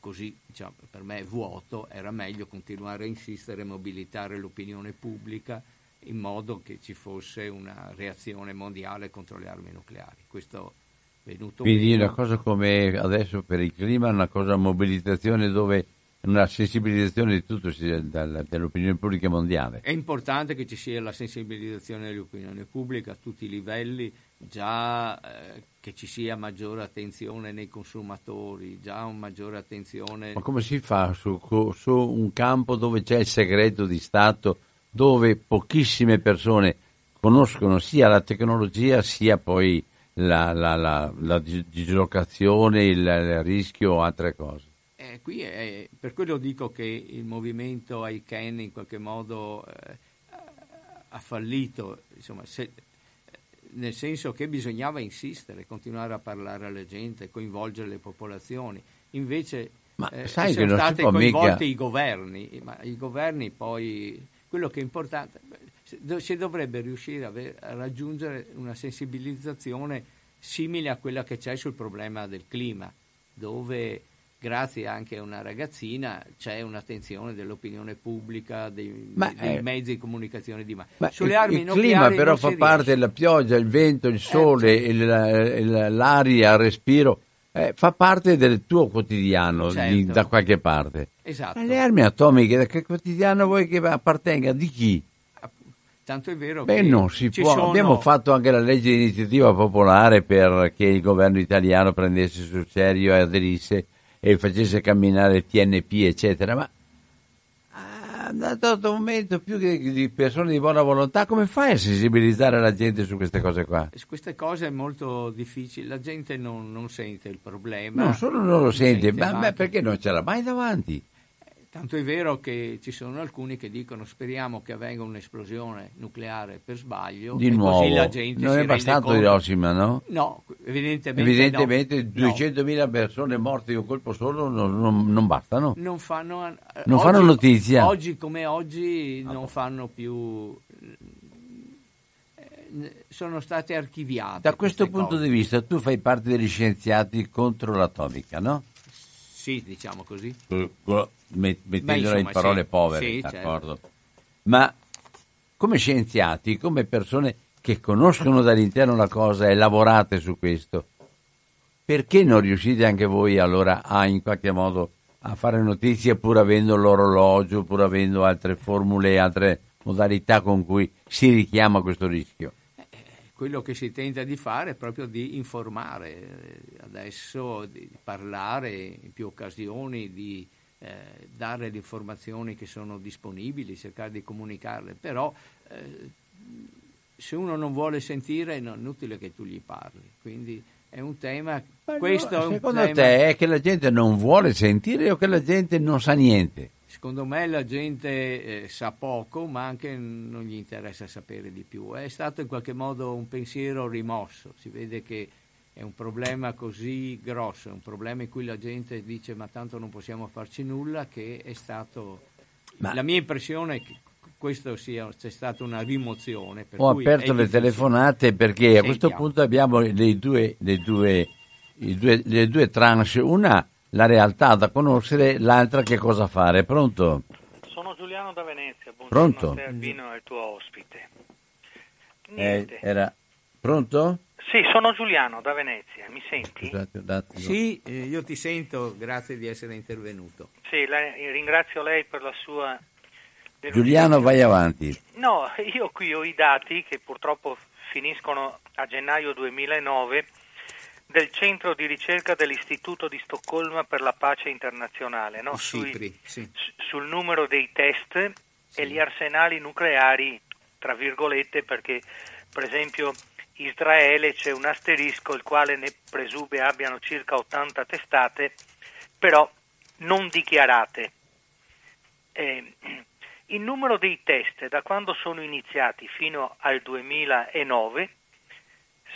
così diciamo, per me vuoto, era meglio continuare a insistere e mobilitare l'opinione pubblica in modo che ci fosse una reazione mondiale contro le armi nucleari. Questo è venuto Quindi meno. una cosa come adesso per il clima, una cosa mobilitazione dove una sensibilizzazione di tutto dell'opinione pubblica mondiale. È importante che ci sia la sensibilizzazione dell'opinione pubblica a tutti i livelli, già eh, che ci sia maggiore attenzione nei consumatori, già una maggiore attenzione. Ma come si fa su, su un campo dove c'è il segreto di Stato, dove pochissime persone conoscono sia la tecnologia sia poi la, la, la, la dislocazione, il, il rischio o altre cose? Eh, qui è, per quello dico che il movimento ICANN in qualche modo eh, ha fallito, insomma, se, nel senso che bisognava insistere, continuare a parlare alla gente, coinvolgere le popolazioni. Invece ma eh, sai sono stati coinvolti mica... i governi, ma i governi poi quello che è importante, si dovrebbe riuscire a, ver, a raggiungere una sensibilizzazione simile a quella che c'è sul problema del clima, dove grazie anche a una ragazzina c'è un'attenzione dell'opinione pubblica, dei, ma, dei eh, mezzi di comunicazione di massa. Sulle armi il clima però fa parte della pioggia, il vento, il sole, eh, certo. il, il, l'aria, il respiro. Eh, fa parte del tuo quotidiano certo. di, da qualche parte. Esatto. Ma le armi atomiche da che quotidiano vuoi che appartenga? Di chi? Tanto è vero Beh, che non si può. Sono... Abbiamo fatto anche la legge di iniziativa popolare perché il governo italiano prendesse sul serio e aderisse e facesse camminare TNP, eccetera, ma a un dato momento più che di persone di buona volontà, come fai a sensibilizzare la gente su queste cose qua? Su queste cose è molto difficile, la gente non, non sente il problema. Non solo non lo sente, sente ma, ma perché non ce l'ha mai davanti? Tanto è vero che ci sono alcuni che dicono speriamo che avvenga un'esplosione nucleare per sbaglio. Di nuovo, così la gente non è bastato Hiroshima, no? No, evidentemente, evidentemente no. 200.000 persone morte di un colpo solo non, non, non bastano. Non fanno, non oggi, fanno notizia. Oggi come oggi non fanno più eh, sono state archiviate. Da questo punto cose. di vista tu fai parte degli scienziati contro l'atomica, no? Sì, diciamo così. Mettendola in parole sì, povere, sì, d'accordo. Certo. Ma come scienziati, come persone che conoscono dall'interno la cosa e lavorate su questo, perché non riuscite anche voi allora a in qualche modo a fare notizia pur avendo l'orologio, pur avendo altre formule, altre modalità con cui si richiama questo rischio? quello che si tenta di fare è proprio di informare, eh, adesso di parlare in più occasioni, di eh, dare le informazioni che sono disponibili, cercare di comunicarle, però eh, se uno non vuole sentire è inutile che tu gli parli, quindi è un tema... Ma questo no, secondo tema... te è che la gente non vuole sentire o che la gente non sa niente? Secondo me la gente eh, sa poco, ma anche non gli interessa sapere di più. È stato in qualche modo un pensiero rimosso. Si vede che è un problema così grosso, è un problema in cui la gente dice ma tanto non possiamo farci nulla, che è stato... Ma... La mia impressione è che questo sia c'è stata una rimozione. Ho aperto le telefonate perché Sentiamo. a questo punto abbiamo le due, le due, due, le due tranche. Una la realtà da conoscere, l'altra che cosa fare. Pronto? Sono Giuliano da Venezia, buongiorno Pronto? a te Albino e il tuo ospite. Eh, era... Pronto? Sì, sono Giuliano da Venezia, mi senti? Scusate, dato... Sì, eh, io ti sento, grazie di essere intervenuto. Sì, la, ringrazio lei per la sua... Giuliano, vai avanti. No, io qui ho i dati che purtroppo finiscono a gennaio 2009 del centro di ricerca dell'Istituto di Stoccolma per la pace internazionale, no? Sui, sì. sul numero dei test sì. e gli arsenali nucleari, tra virgolette, perché per esempio Israele c'è un asterisco il quale ne presume abbiano circa 80 testate, però non dichiarate. Eh, il numero dei test da quando sono iniziati fino al 2009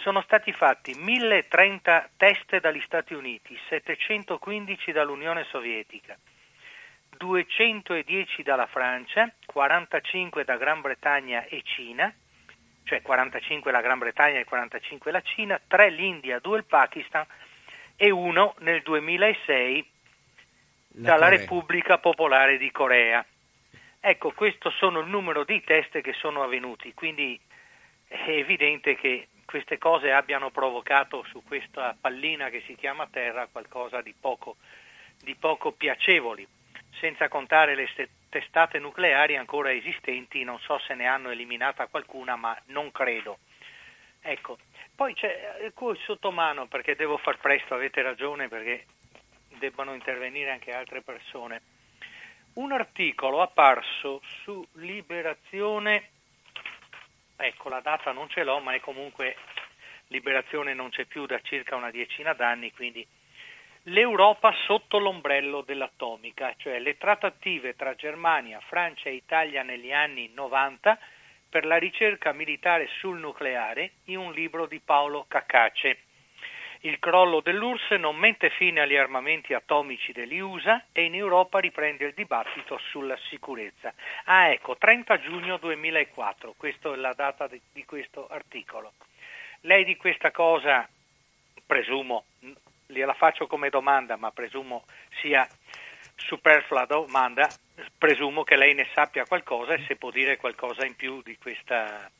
sono stati fatti 1030 test dagli Stati Uniti, 715 dall'Unione Sovietica, 210 dalla Francia, 45 da Gran Bretagna e Cina, cioè 45 la Gran Bretagna e 45 la Cina, 3 l'India, 2 il Pakistan e 1 nel 2006 la dalla Corea. Repubblica Popolare di Corea. Ecco, questo sono il numero di test che sono avvenuti, quindi è evidente che queste cose abbiano provocato su questa pallina che si chiama Terra qualcosa di poco, di poco piacevoli, senza contare le testate nucleari ancora esistenti, non so se ne hanno eliminata qualcuna, ma non credo. Ecco, poi c'è il sottomano, perché devo far presto, avete ragione, perché debbano intervenire anche altre persone. Un articolo apparso su Liberazione, ecco la data non ce l'ho, ma è comunque Liberazione non c'è più da circa una decina d'anni, quindi l'Europa sotto l'ombrello dell'atomica, cioè le trattative tra Germania, Francia e Italia negli anni 90 per la ricerca militare sul nucleare in un libro di Paolo Cacace. Il crollo dell'URSS non mette fine agli armamenti atomici degli USA e in Europa riprende il dibattito sulla sicurezza. Ah ecco, 30 giugno 2004, questa è la data di questo articolo. Lei di questa cosa, presumo, gliela faccio come domanda, ma presumo sia superflua domanda, presumo che lei ne sappia qualcosa e se può dire qualcosa in più di questa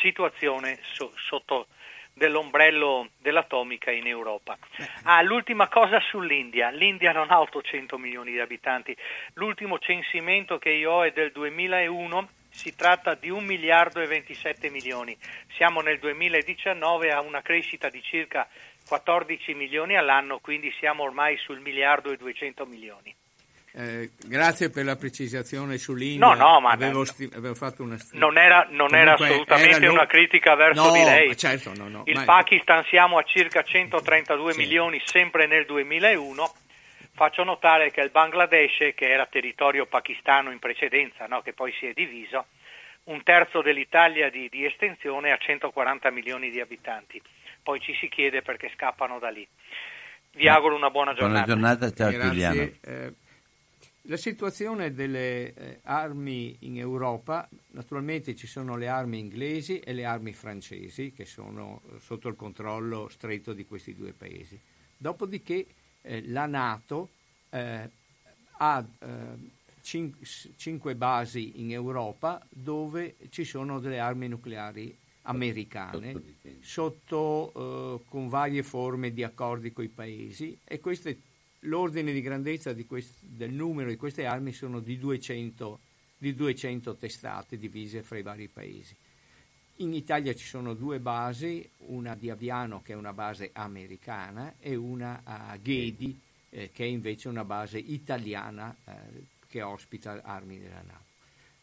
situazione so, sotto dell'ombrello dell'atomica in Europa. Ah, l'ultima cosa sull'India. L'India non ha 800 milioni di abitanti. L'ultimo censimento che io ho è del 2001 si tratta di 1 miliardo e 27 milioni. Siamo nel 2019 a una crescita di circa 14 milioni all'anno, quindi siamo ormai sul miliardo e 200 milioni. Eh, grazie per la precisazione sull'India. No, no, ma avevo, sti- avevo fatto una stima. Non era, non era assolutamente era una critica verso no, di lei. Certo, no, no, Il ma... Pakistan siamo a circa 132 sì. milioni sempre nel 2001. Faccio notare che il Bangladesh, che era territorio pakistano in precedenza, che poi si è diviso, un terzo dell'Italia di, di estensione a 140 milioni di abitanti poi ci si chiede perché scappano da lì. Vi auguro una buona giornata. Buona giornata, ciao Grazie. Giuliano. Eh, la situazione delle eh, armi in Europa, naturalmente ci sono le armi inglesi e le armi francesi che sono eh, sotto il controllo stretto di questi due paesi. Dopodiché eh, la Nato eh, ha eh, cin- cinque basi in Europa dove ci sono delle armi nucleari americane sotto, eh, con varie forme di accordi con i paesi e queste, l'ordine di grandezza di quest, del numero di queste armi sono di 200, di 200 testate divise fra i vari paesi. In Italia ci sono due basi, una di Aviano che è una base americana e una a Ghedi eh, che è invece una base italiana eh, che ospita armi della NATO.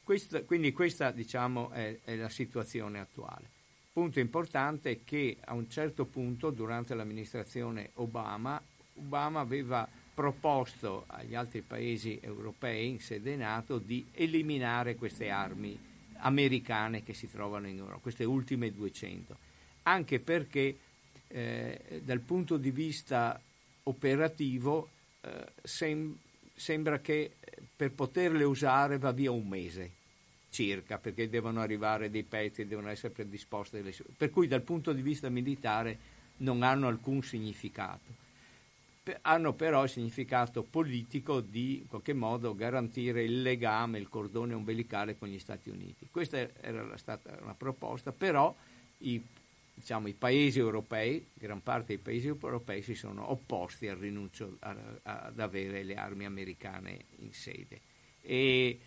Questa, quindi questa diciamo, è, è la situazione attuale. Punto importante è che a un certo punto, durante l'amministrazione Obama, Obama aveva proposto agli altri paesi europei in sede NATO di eliminare queste armi americane che si trovano in Europa, queste ultime 200, anche perché eh, dal punto di vista operativo eh, sem- sembra che per poterle usare va via un mese circa, perché devono arrivare dei pezzi, devono essere predisposte delle... per cui dal punto di vista militare non hanno alcun significato. Hanno però il significato politico di in qualche modo garantire il legame, il cordone ombelicale con gli Stati Uniti. Questa era stata una proposta, però i, diciamo, i paesi europei, gran parte dei paesi europei si sono opposti al rinuncio a, a, ad avere le armi americane in sede. E,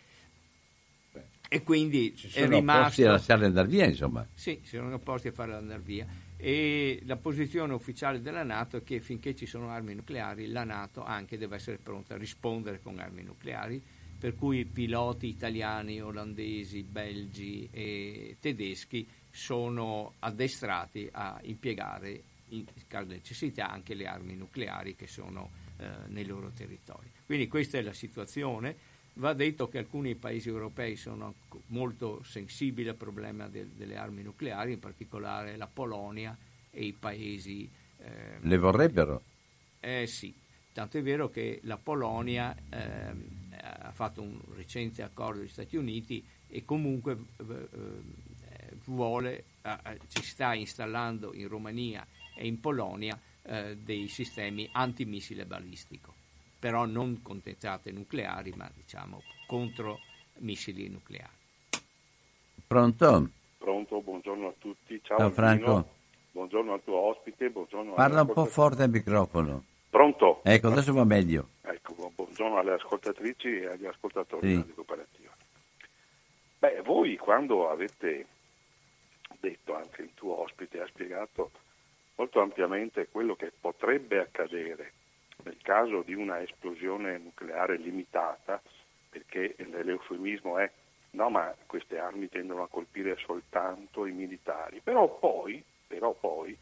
e quindi si sono è rimasto... opposti a lasciarle andare via, insomma. Sì, si sono opposti a farle andare via. E la posizione ufficiale della Nato è che finché ci sono armi nucleari, la Nato anche deve essere pronta a rispondere con armi nucleari per cui piloti italiani, olandesi, belgi e tedeschi sono addestrati a impiegare in caso di necessità anche le armi nucleari che sono eh, nei loro territori. Quindi questa è la situazione. Va detto che alcuni paesi europei sono molto sensibili al problema de- delle armi nucleari, in particolare la Polonia e i paesi... Eh, Le vorrebbero? Eh sì, tanto è vero che la Polonia eh, ha fatto un recente accordo con gli Stati Uniti e comunque eh, vuole, ci sta installando in Romania e in Polonia eh, dei sistemi antimissile balistico, però non con tentate nucleari, ma diciamo contro missili nucleari. Pronto? Pronto, buongiorno a tutti. Ciao, Ciao Franco. Buongiorno al tuo ospite. Buongiorno Parla un po' forte al microfono. Pronto? Ecco, adesso va meglio. Ecco, buongiorno alle ascoltatrici e agli ascoltatori sì. di cooperativa. Beh, voi quando avete detto, anche il tuo ospite ha spiegato molto ampiamente quello che potrebbe accadere nel caso di una esplosione nucleare limitata, perché l'eufemismo è no, ma queste armi tendono a colpire soltanto i militari, però poi, però poi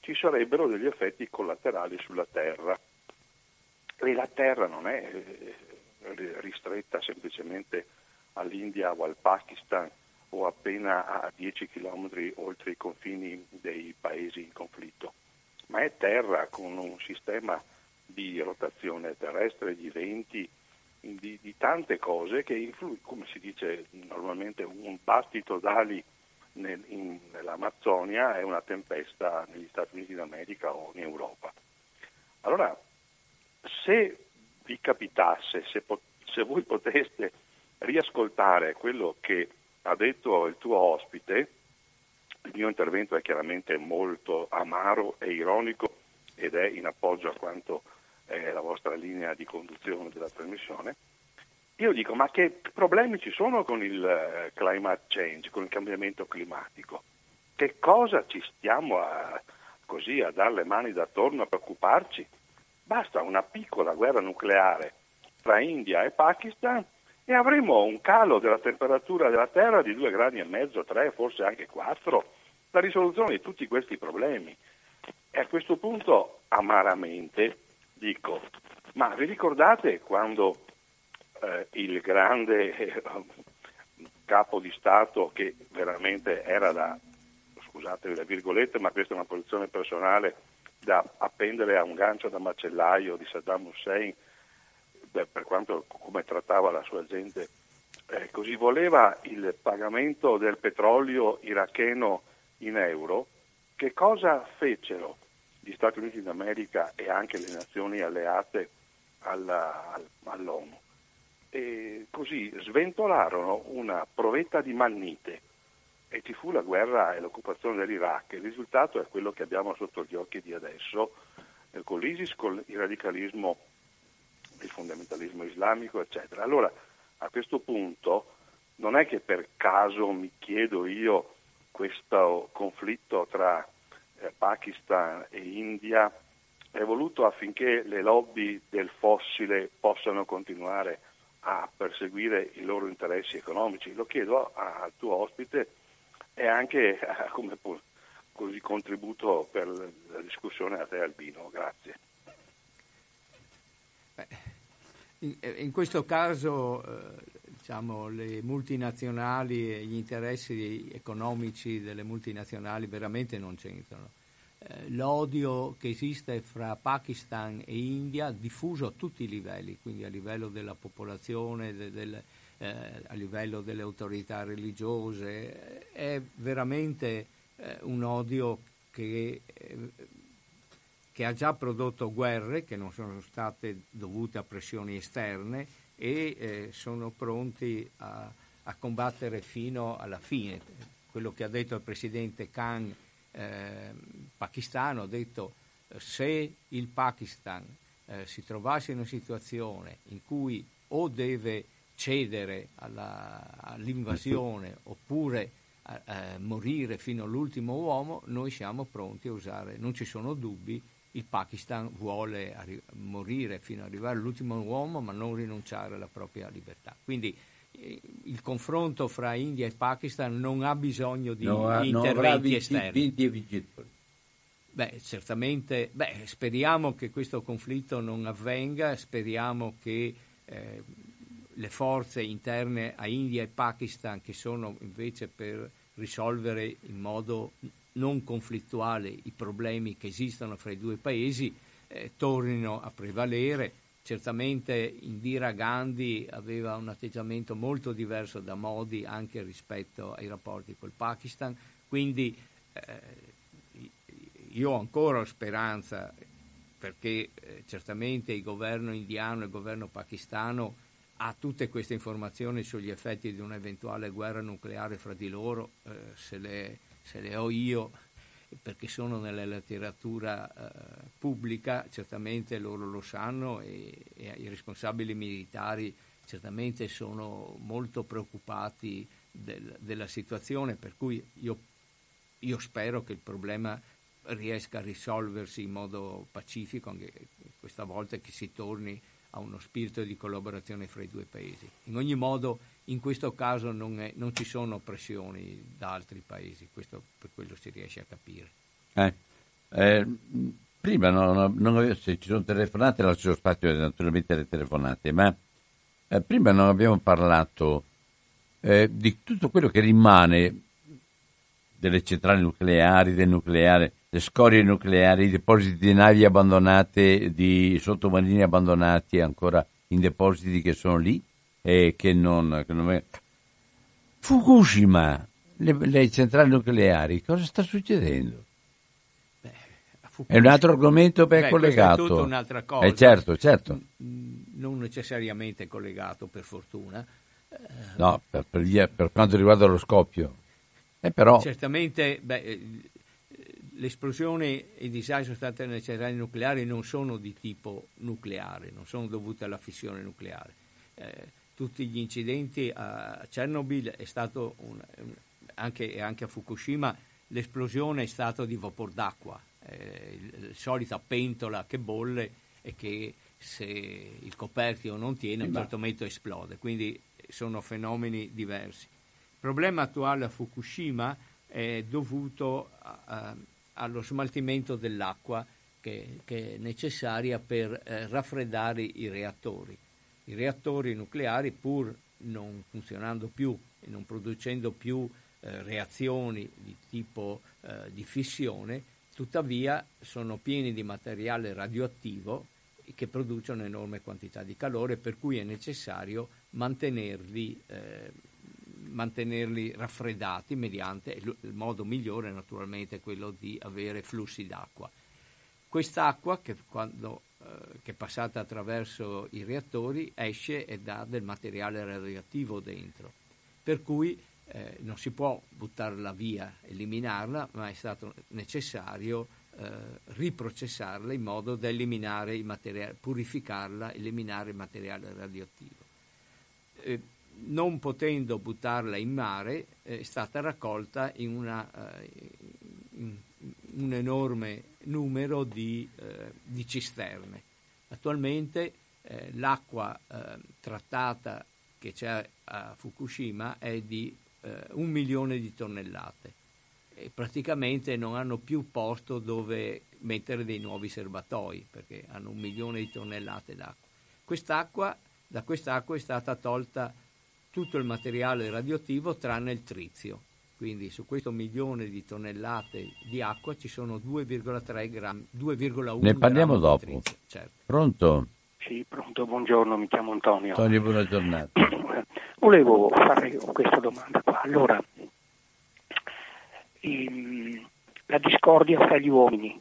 ci sarebbero degli effetti collaterali sulla Terra. E la Terra non è eh, ristretta semplicemente all'India o al Pakistan o appena a 10 km oltre i confini dei paesi in conflitto, ma è terra con un sistema di rotazione terrestre, di venti, di, di tante cose che influiscono, come si dice normalmente, un battito d'ali nel, in, nell'Amazzonia è una tempesta negli Stati Uniti d'America o in Europa. Allora, se vi capitasse, se, se voi poteste riascoltare quello che ha detto il tuo ospite, il mio intervento è chiaramente molto amaro e ironico ed è in appoggio a quanto è la vostra linea di conduzione della trasmissione. Io dico, ma che problemi ci sono con il eh, climate change, con il cambiamento climatico? Che cosa ci stiamo a, così a dare le mani d'attorno a preoccuparci? Basta una piccola guerra nucleare tra India e Pakistan e avremo un calo della temperatura della Terra di 2 gradi e mezzo, 3, forse anche 4, la risoluzione di tutti questi problemi. E a questo punto, amaramente, dico, ma vi ricordate quando eh, il grande eh, capo di Stato, che veramente era da, scusate le virgolette, ma questa è una posizione personale, da appendere a un gancio da macellaio di Saddam Hussein, beh, per quanto come trattava la sua gente, eh, così voleva il pagamento del petrolio iracheno in euro, che cosa fecero gli Stati Uniti d'America e anche le nazioni alleate alla, all'ONU? E così sventolarono una provetta di mannite e ci fu la guerra e l'occupazione dell'Iraq. Il risultato è quello che abbiamo sotto gli occhi di adesso, eh, con l'ISIS, con il radicalismo il fondamentalismo islamico, eccetera. Allora, a questo punto, non è che per caso mi chiedo io questo conflitto tra eh, Pakistan e India è voluto affinché le lobby del fossile possano continuare a perseguire i loro interessi economici. Lo chiedo al tuo ospite e anche come contributo per la discussione a te Albino. Grazie. In, in questo caso eh, diciamo, le multinazionali e gli interessi economici delle multinazionali veramente non c'entrano. Eh, l'odio che esiste fra Pakistan e India diffuso a tutti i livelli, quindi a livello della popolazione, de, del, eh, a livello delle autorità religiose, è veramente eh, un odio che eh, che ha già prodotto guerre che non sono state dovute a pressioni esterne e eh, sono pronti a, a, combattere fino alla fine. Quello che ha detto il presidente Khan eh, pakistano ha detto se il Pakistan eh, si trovasse in una situazione in cui o deve cedere alla, all'invasione oppure a, a morire fino all'ultimo uomo, noi siamo pronti a usare, non ci sono dubbi, il Pakistan vuole arri- morire fino ad arrivare all'ultimo uomo ma non rinunciare alla propria libertà. Quindi eh, il confronto fra India e Pakistan non ha bisogno di no, interventi esterni. Beh, certamente, beh, speriamo che questo conflitto non avvenga, speriamo che eh, le forze interne a India e Pakistan, che sono invece per risolvere in modo non conflittuale i problemi che esistono fra i due paesi, eh, tornino a prevalere. Certamente Indira Gandhi aveva un atteggiamento molto diverso da Modi anche rispetto ai rapporti col Pakistan, quindi eh, io ho ancora speranza perché eh, certamente il governo indiano e il governo pakistano ha tutte queste informazioni sugli effetti di un'eventuale guerra nucleare fra di loro, eh, se, le, se, le, ho io, perché sono nella letteratura eh, pubblica, certamente loro lo sanno e, e, i responsabili militari certamente sono molto preoccupati del, della situazione, per cui io, io spero che il problema riesca a risolversi in modo pacifico, anche questa volta che si torni a uno spirito di collaborazione fra i due paesi. In ogni modo, in questo caso non, è, non ci sono pressioni da altri paesi, questo per quello si riesce a capire. Eh, eh, prima non, non, se ci sono telefonate, lascio spazio naturalmente alle telefonate, ma eh, prima non abbiamo parlato eh, di tutto quello che rimane delle centrali nucleari, del nucleare, le scorie nucleari, i depositi di navi abbandonate, di sottomarini abbandonati ancora in depositi che sono lì e che non... Che non è... Fukushima, le, le, centrali nucleari, cosa sta succedendo? Beh, è un altro argomento ben Beh, collegato. È tutta un'altra cosa. Eh, certo, certo. Non necessariamente collegato, per fortuna. No, per, per, via, per quanto riguarda lo scoppio. Eh, però... Certamente, beh, l'esplosione e i disastri stati nelle centrali nucleari non sono di tipo nucleare, non sono dovuti alla fissione nucleare. Eh, tutti gli incidenti a Chernobyl è stato un, anche, anche, a Fukushima l'esplosione è stata di vapor d'acqua, eh, la solita pentola che bolle e che se il coperchio non tiene a un certo momento esplode, quindi sono fenomeni diversi. Il problema attuale a Fukushima è dovuto a, allo smaltimento dell'acqua che, che è necessaria per eh, raffreddare i reattori. I reattori nucleari, pur non funzionando più e non producendo più eh, reazioni di tipo eh, di fissione, tuttavia sono pieni di materiale radioattivo che produce un'enorme quantità di calore, per cui è necessario mantenerli eh, mantenerli raffreddati mediante il modo migliore naturalmente è quello di avere flussi d'acqua. Quest'acqua che, quando, che è passata attraverso i reattori esce e dà del materiale radioattivo dentro, per cui eh, non si può buttarla via, eliminarla, ma è stato necessario eh, riprocessarla in modo da eliminare il materiale, purificarla, eliminare il materiale radioattivo. Eh, non potendo buttarla in mare, è stata raccolta in, una, eh, in un enorme numero di, eh, di cisterne. Attualmente eh, l'acqua eh, trattata che c'è a Fukushima è di eh, un milione di tonnellate e praticamente non hanno più posto dove mettere dei nuovi serbatoi perché hanno un milione di tonnellate d'acqua. Quest'acqua, da quest'acqua è stata tolta tutto il materiale radioattivo tranne il trizio. Quindi su questo milione di tonnellate di acqua ci sono 2,3 grammi, 2,1 Ne parliamo dopo. Certo. Pronto? Sì, pronto, buongiorno, mi chiamo Antonio. Antonio, buona giornata. Volevo fare questa domanda qua. Allora, ehm, la discordia fra gli uomini,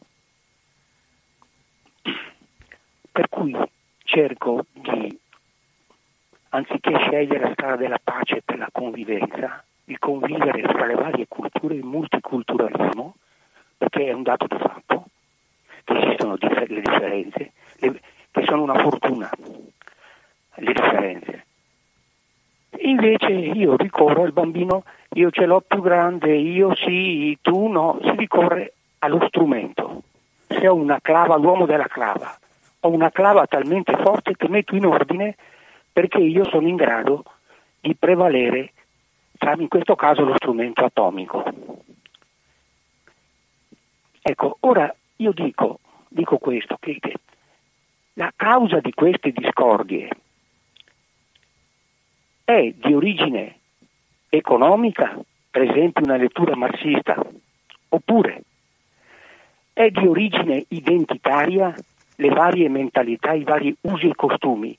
per cui cerco di anziché scegliere la strada della pace e della convivenza, il convivere fra le varie culture, il multiculturalismo, perché è un dato di fatto che esistono differ- le differenze, le, che sono una fortuna, le differenze. Invece io ricorro al bambino, io ce l'ho più grande, io sì, tu no, si ricorre allo strumento, se ho una clava, l'uomo della clava, ho una clava talmente forte che metto in ordine perché io sono in grado di prevalere in questo caso lo strumento atomico. Ecco, ora io dico, dico questo, che, la causa di queste discordie è di origine economica, per esempio una lettura marxista, oppure è di origine identitaria, le varie mentalità, i vari usi e costumi.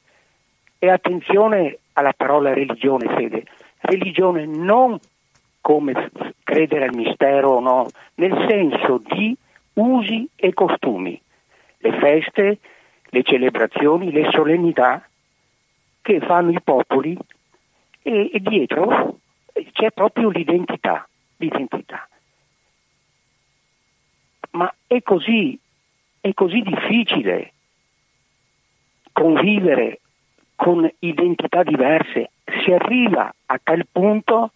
E attenzione alla parola religione, fede. Religione non come credere al mistero o no, nel senso di usi e costumi, le feste, le celebrazioni, le solennità che fanno i popoli e, e dietro c'è proprio l'identità, l'identità. Ma è così, è così difficile convivere con identità diverse, si arriva a tal punto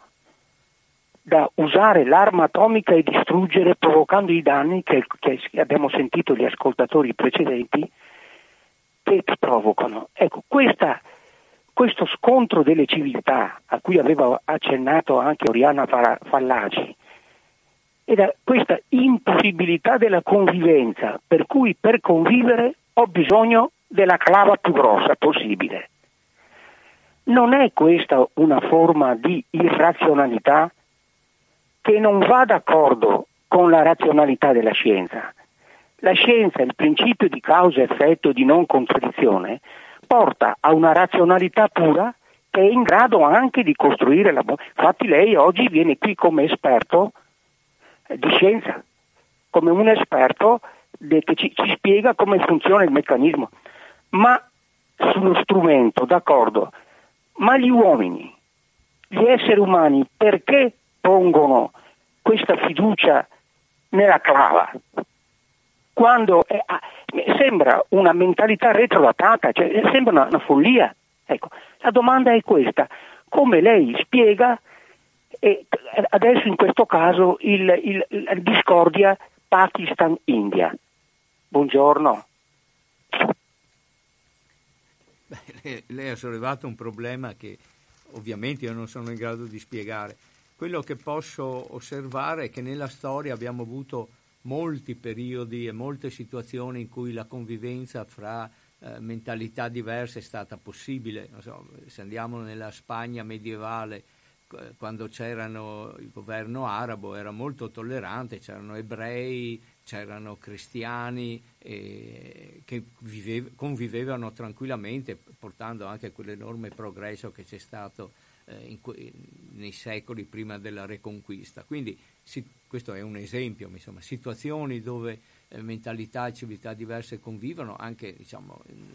da usare l'arma atomica e distruggere provocando i danni che, che abbiamo sentito gli ascoltatori precedenti che provocano. Ecco, questa, questo scontro delle civiltà a cui aveva accennato anche Oriana Fallaci era questa impossibilità della convivenza, per cui per convivere ho bisogno della clava più grossa possibile. Non è questa una forma di irrazionalità che non va d'accordo con la razionalità della scienza? La scienza, il principio di causa-effetto di non contraddizione, porta a una razionalità pura che è in grado anche di costruire la... Infatti lei oggi viene qui come esperto eh, di scienza, come un esperto che ci, ci spiega come funziona il meccanismo. Ma sullo strumento, d'accordo, ma gli uomini, gli esseri umani, perché pongono questa fiducia nella clava? quando è, ah, sembra una mentalità retrodatata, cioè, sembra una, una follia. Ecco, la domanda è questa, come lei spiega e adesso in questo caso il, il, la discordia Pakistan-India? Buongiorno. Lei, ha sollevato un problema che ovviamente io non sono in grado di spiegare. Quello che posso osservare è che nella storia abbiamo avuto molti periodi e molte situazioni in cui la convivenza fra eh, mentalità diverse è stata possibile. So, se andiamo nella Spagna medievale, quando c'erano il governo arabo era molto tollerante, c'erano ebrei, c'erano cristiani eh, che vive, convivevano tranquillamente, portando anche quell'enorme progresso che c'è stato eh, in, nei secoli prima della Reconquista. Quindi si, questo è un esempio, insomma, situazioni dove eh, mentalità e civiltà diverse convivono, anche diciamo, in,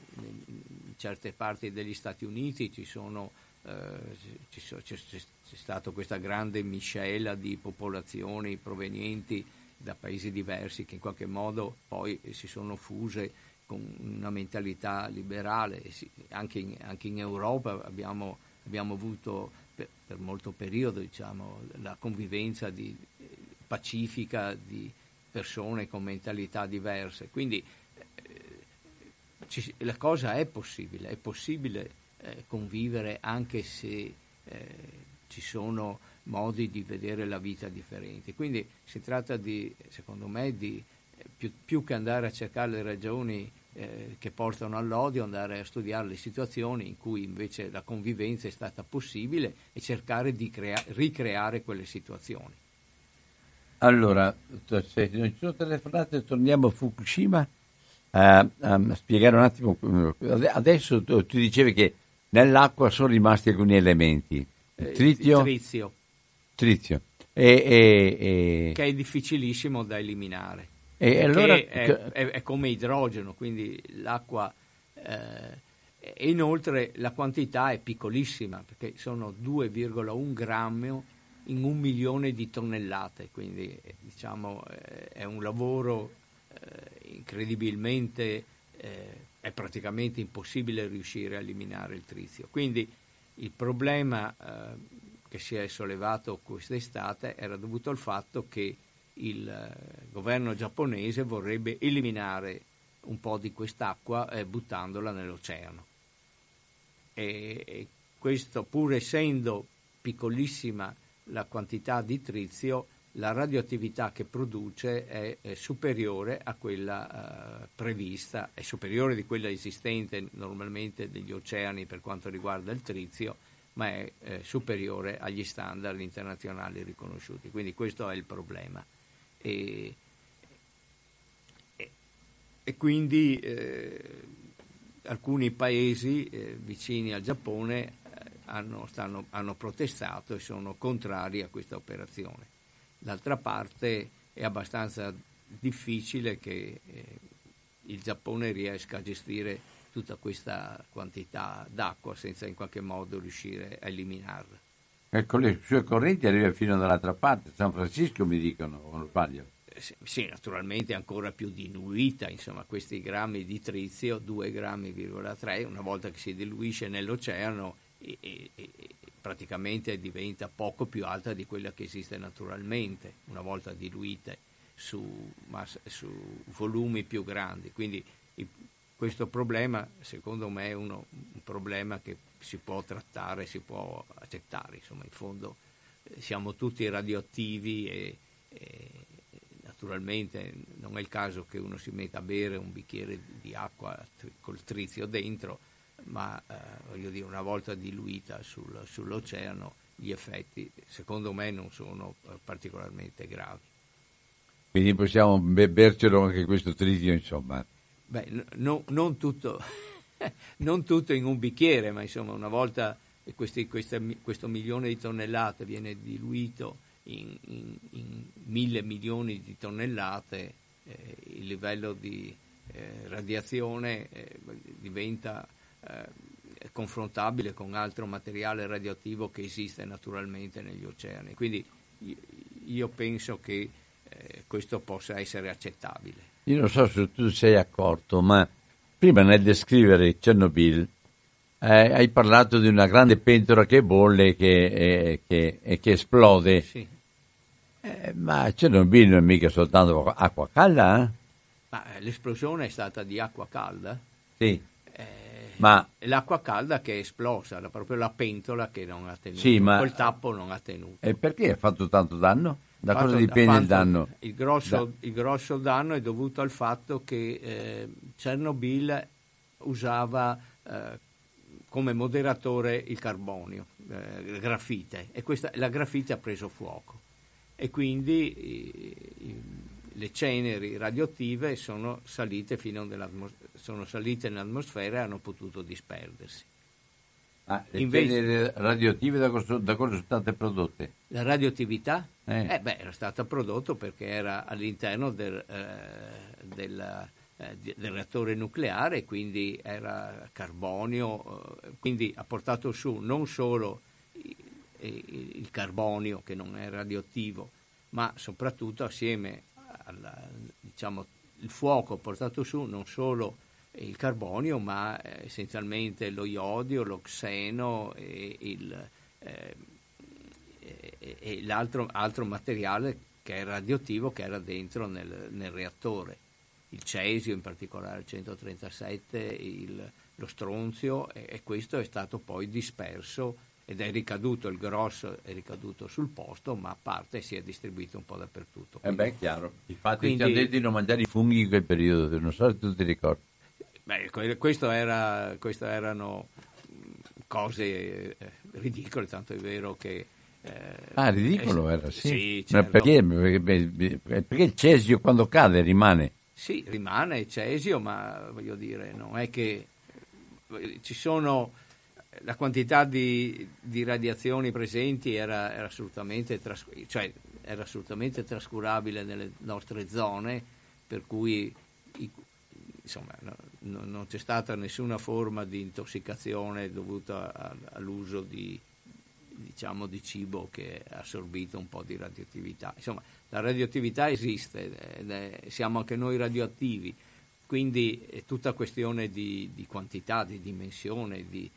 in, certe parti degli Stati Uniti ci sono, eh, ci so, c'è, c'è, c'è stata questa grande miscela di popolazioni provenienti da paesi diversi che in qualche modo poi si sono fuse con una mentalità liberale. Anche in, anche in Europa abbiamo abbiamo avuto per, per molto periodo diciamo, la convivenza di, pacifica di persone con mentalità diverse. Quindi eh, ci, la cosa è possibile, è possibile eh, convivere anche se eh, ci sono modi di vedere la vita differenti. Quindi si tratta di, secondo me, di eh, più, più che andare a cercare le ragioni eh, che portano all'odio, andare a studiare le situazioni in cui invece la convivenza è stata possibile e cercare di crea- ricreare quelle situazioni. Allora, se non ci sono telefonate, torniamo a Fukushima a, a spiegare un attimo. Adesso tu, tu, dicevi che nell'acqua sono rimasti alcuni elementi. Eh, tritio. trizio. Trizio. E, e, e... Che è difficilissimo da eliminare. E allora... è, è, è, come idrogeno, quindi l'acqua... Eh, e inoltre la quantità è piccolissima, perché sono 2,1 grammi in un milione di tonnellate, quindi diciamo è un lavoro eh, incredibilmente, eh, è praticamente impossibile riuscire a eliminare il trizio. Quindi il problema eh, che si è sollevato quest'estate era dovuto al fatto che il eh, governo giapponese vorrebbe eliminare un po' di quest'acqua eh, buttandola nell'oceano. E, e questo, pur essendo piccolissima la quantità di trizio, la radioattività che produce è, è superiore a quella uh, prevista, è superiore di quella esistente normalmente degli oceani per quanto riguarda il trizio, ma è eh, superiore agli standard internazionali riconosciuti. Quindi questo è il problema. E, e, e quindi eh, alcuni paesi eh, vicini al Giappone eh, hanno, stanno, hanno protestato e sono contrari a questa operazione. D'altra parte è abbastanza difficile che eh, il Giappone riesca a gestire tutta questa quantità d'acqua senza in qualche modo riuscire a eliminarla. Ecco, le sue correnti arrivano fino dall'altra parte, San Francisco mi dicono, o non sbaglio? Eh, sì, naturalmente ancora più diluita, insomma questi grammi di trizio, 2 grammi,3, una volta che si diluisce nell'oceano e, e, e, praticamente diventa poco più alta di quella che esiste naturalmente, una volta diluite su, su volumi più grandi. Quindi questo problema, secondo me, è uno, un problema che si può trattare, si può accettare. Insomma, in fondo eh, siamo tutti radioattivi e, e naturalmente non è il caso che uno si metta a bere un bicchiere di acqua col trizio dentro ma eh, voglio dire, una volta diluita sul, sull'oceano gli effetti secondo me non sono eh, particolarmente gravi. Quindi possiamo bercelo anche questo tritio, insomma. Beh, no, non, tutto, non, tutto, in un bicchiere, ma insomma una volta questi, queste, questo milione di tonnellate viene diluito in, in, in mille milioni di tonnellate, eh, il livello di eh, radiazione eh, diventa eh, confrontabile con altro materiale radioattivo che esiste naturalmente negli oceani. Quindi io penso che eh, questo possa essere accettabile. Io non so se tu sei accorto, ma prima nel descrivere Chernobyl eh, hai parlato di una grande pentola che bolle che, eh, che, e che esplode. Sì. Eh, ma Chernobyl non è mica soltanto acqua calda? Eh? Ma eh, l'esplosione è stata di acqua calda? Sì. Ma... L'acqua calda che è esplosa, era proprio la pentola che non ha tenuto, sì, ma... quel tappo non ha tenuto. E perché ha fatto tanto danno? Da fatto, cosa dipende il danno? Il grosso, da... il grosso, danno è dovuto al fatto che eh, Chernobyl usava eh, come moderatore il carbonio, eh, grafite, e questa, la grafite ha preso fuoco. E quindi i, le ceneri radioattive sono salite, sono salite nell'atmosfera e hanno potuto disperdersi. Ah, le Invece, ceneri radioattive da cosa, da cosa, sono state prodotte? La radioattività? Eh. Eh beh, era stata prodotta perché era all'interno del, eh, del, eh, del reattore nucleare, quindi era carbonio, eh, quindi ha portato su non solo il carbonio che non è radioattivo, ma soprattutto assieme alla, diciamo, il fuoco ha portato su non solo il carbonio, ma eh, essenzialmente lo iodio, lo xeno e, il, eh, e, e l'altro altro materiale che è radioattivo che era dentro nel, nel reattore. Il cesio, in particolare il 137, il, lo stronzio, e, e questo è stato poi disperso ed è ricaduto, il grosso è ricaduto sul posto, ma a parte si è distribuito un po' dappertutto. Quindi, eh beh, chiaro. Infatti quindi, ti hanno detto di non mangiare i funghi in quel periodo, non so se tu ti ricordi. Beh, questo, era, questo erano cose eh, ridicole, tanto è vero che... Eh, ah, ridicolo eh, era, sì. sì certo. perché, perché, perché il cesio quando cade rimane? Sì, rimane cesio, ma voglio dire, non è che ci sono la quantità di, di, radiazioni presenti era, era, assolutamente tras- cioè, era, assolutamente trascurabile nelle nostre zone, per cui i, insomma, no, no, non c'è stata nessuna forma di intossicazione dovuta a, all'uso di, diciamo, di cibo che ha assorbito un po' di radioattività. Insomma, la radioattività esiste, è, siamo anche noi radioattivi, quindi è tutta questione di, di quantità, di dimensione, di,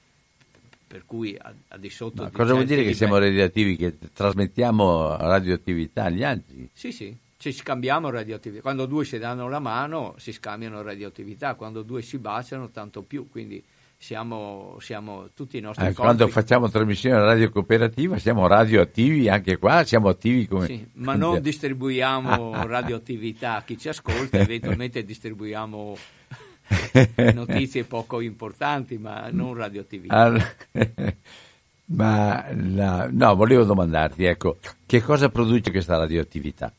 per cui al di sotto Ma di cosa vuol dire che siamo radioattivi, che trasmettiamo radioattività agli altri? Sì, sì. Ci scambiamo radioattività. Quando due si danno la mano si scambiano radioattività, quando due si baciano tanto più, quindi siamo, siamo tutti i nostri eh, Quando facciamo trasmissione radio cooperativa siamo radioattivi anche qua, siamo attivi come... Sì, ma non distribuiamo radioattività a chi ci ascolta, eventualmente distribuiamo notizie poco importanti, ma non radioattività. Allora, ma la, no, volevo domandarti, ecco, che cosa produce questa radioattività?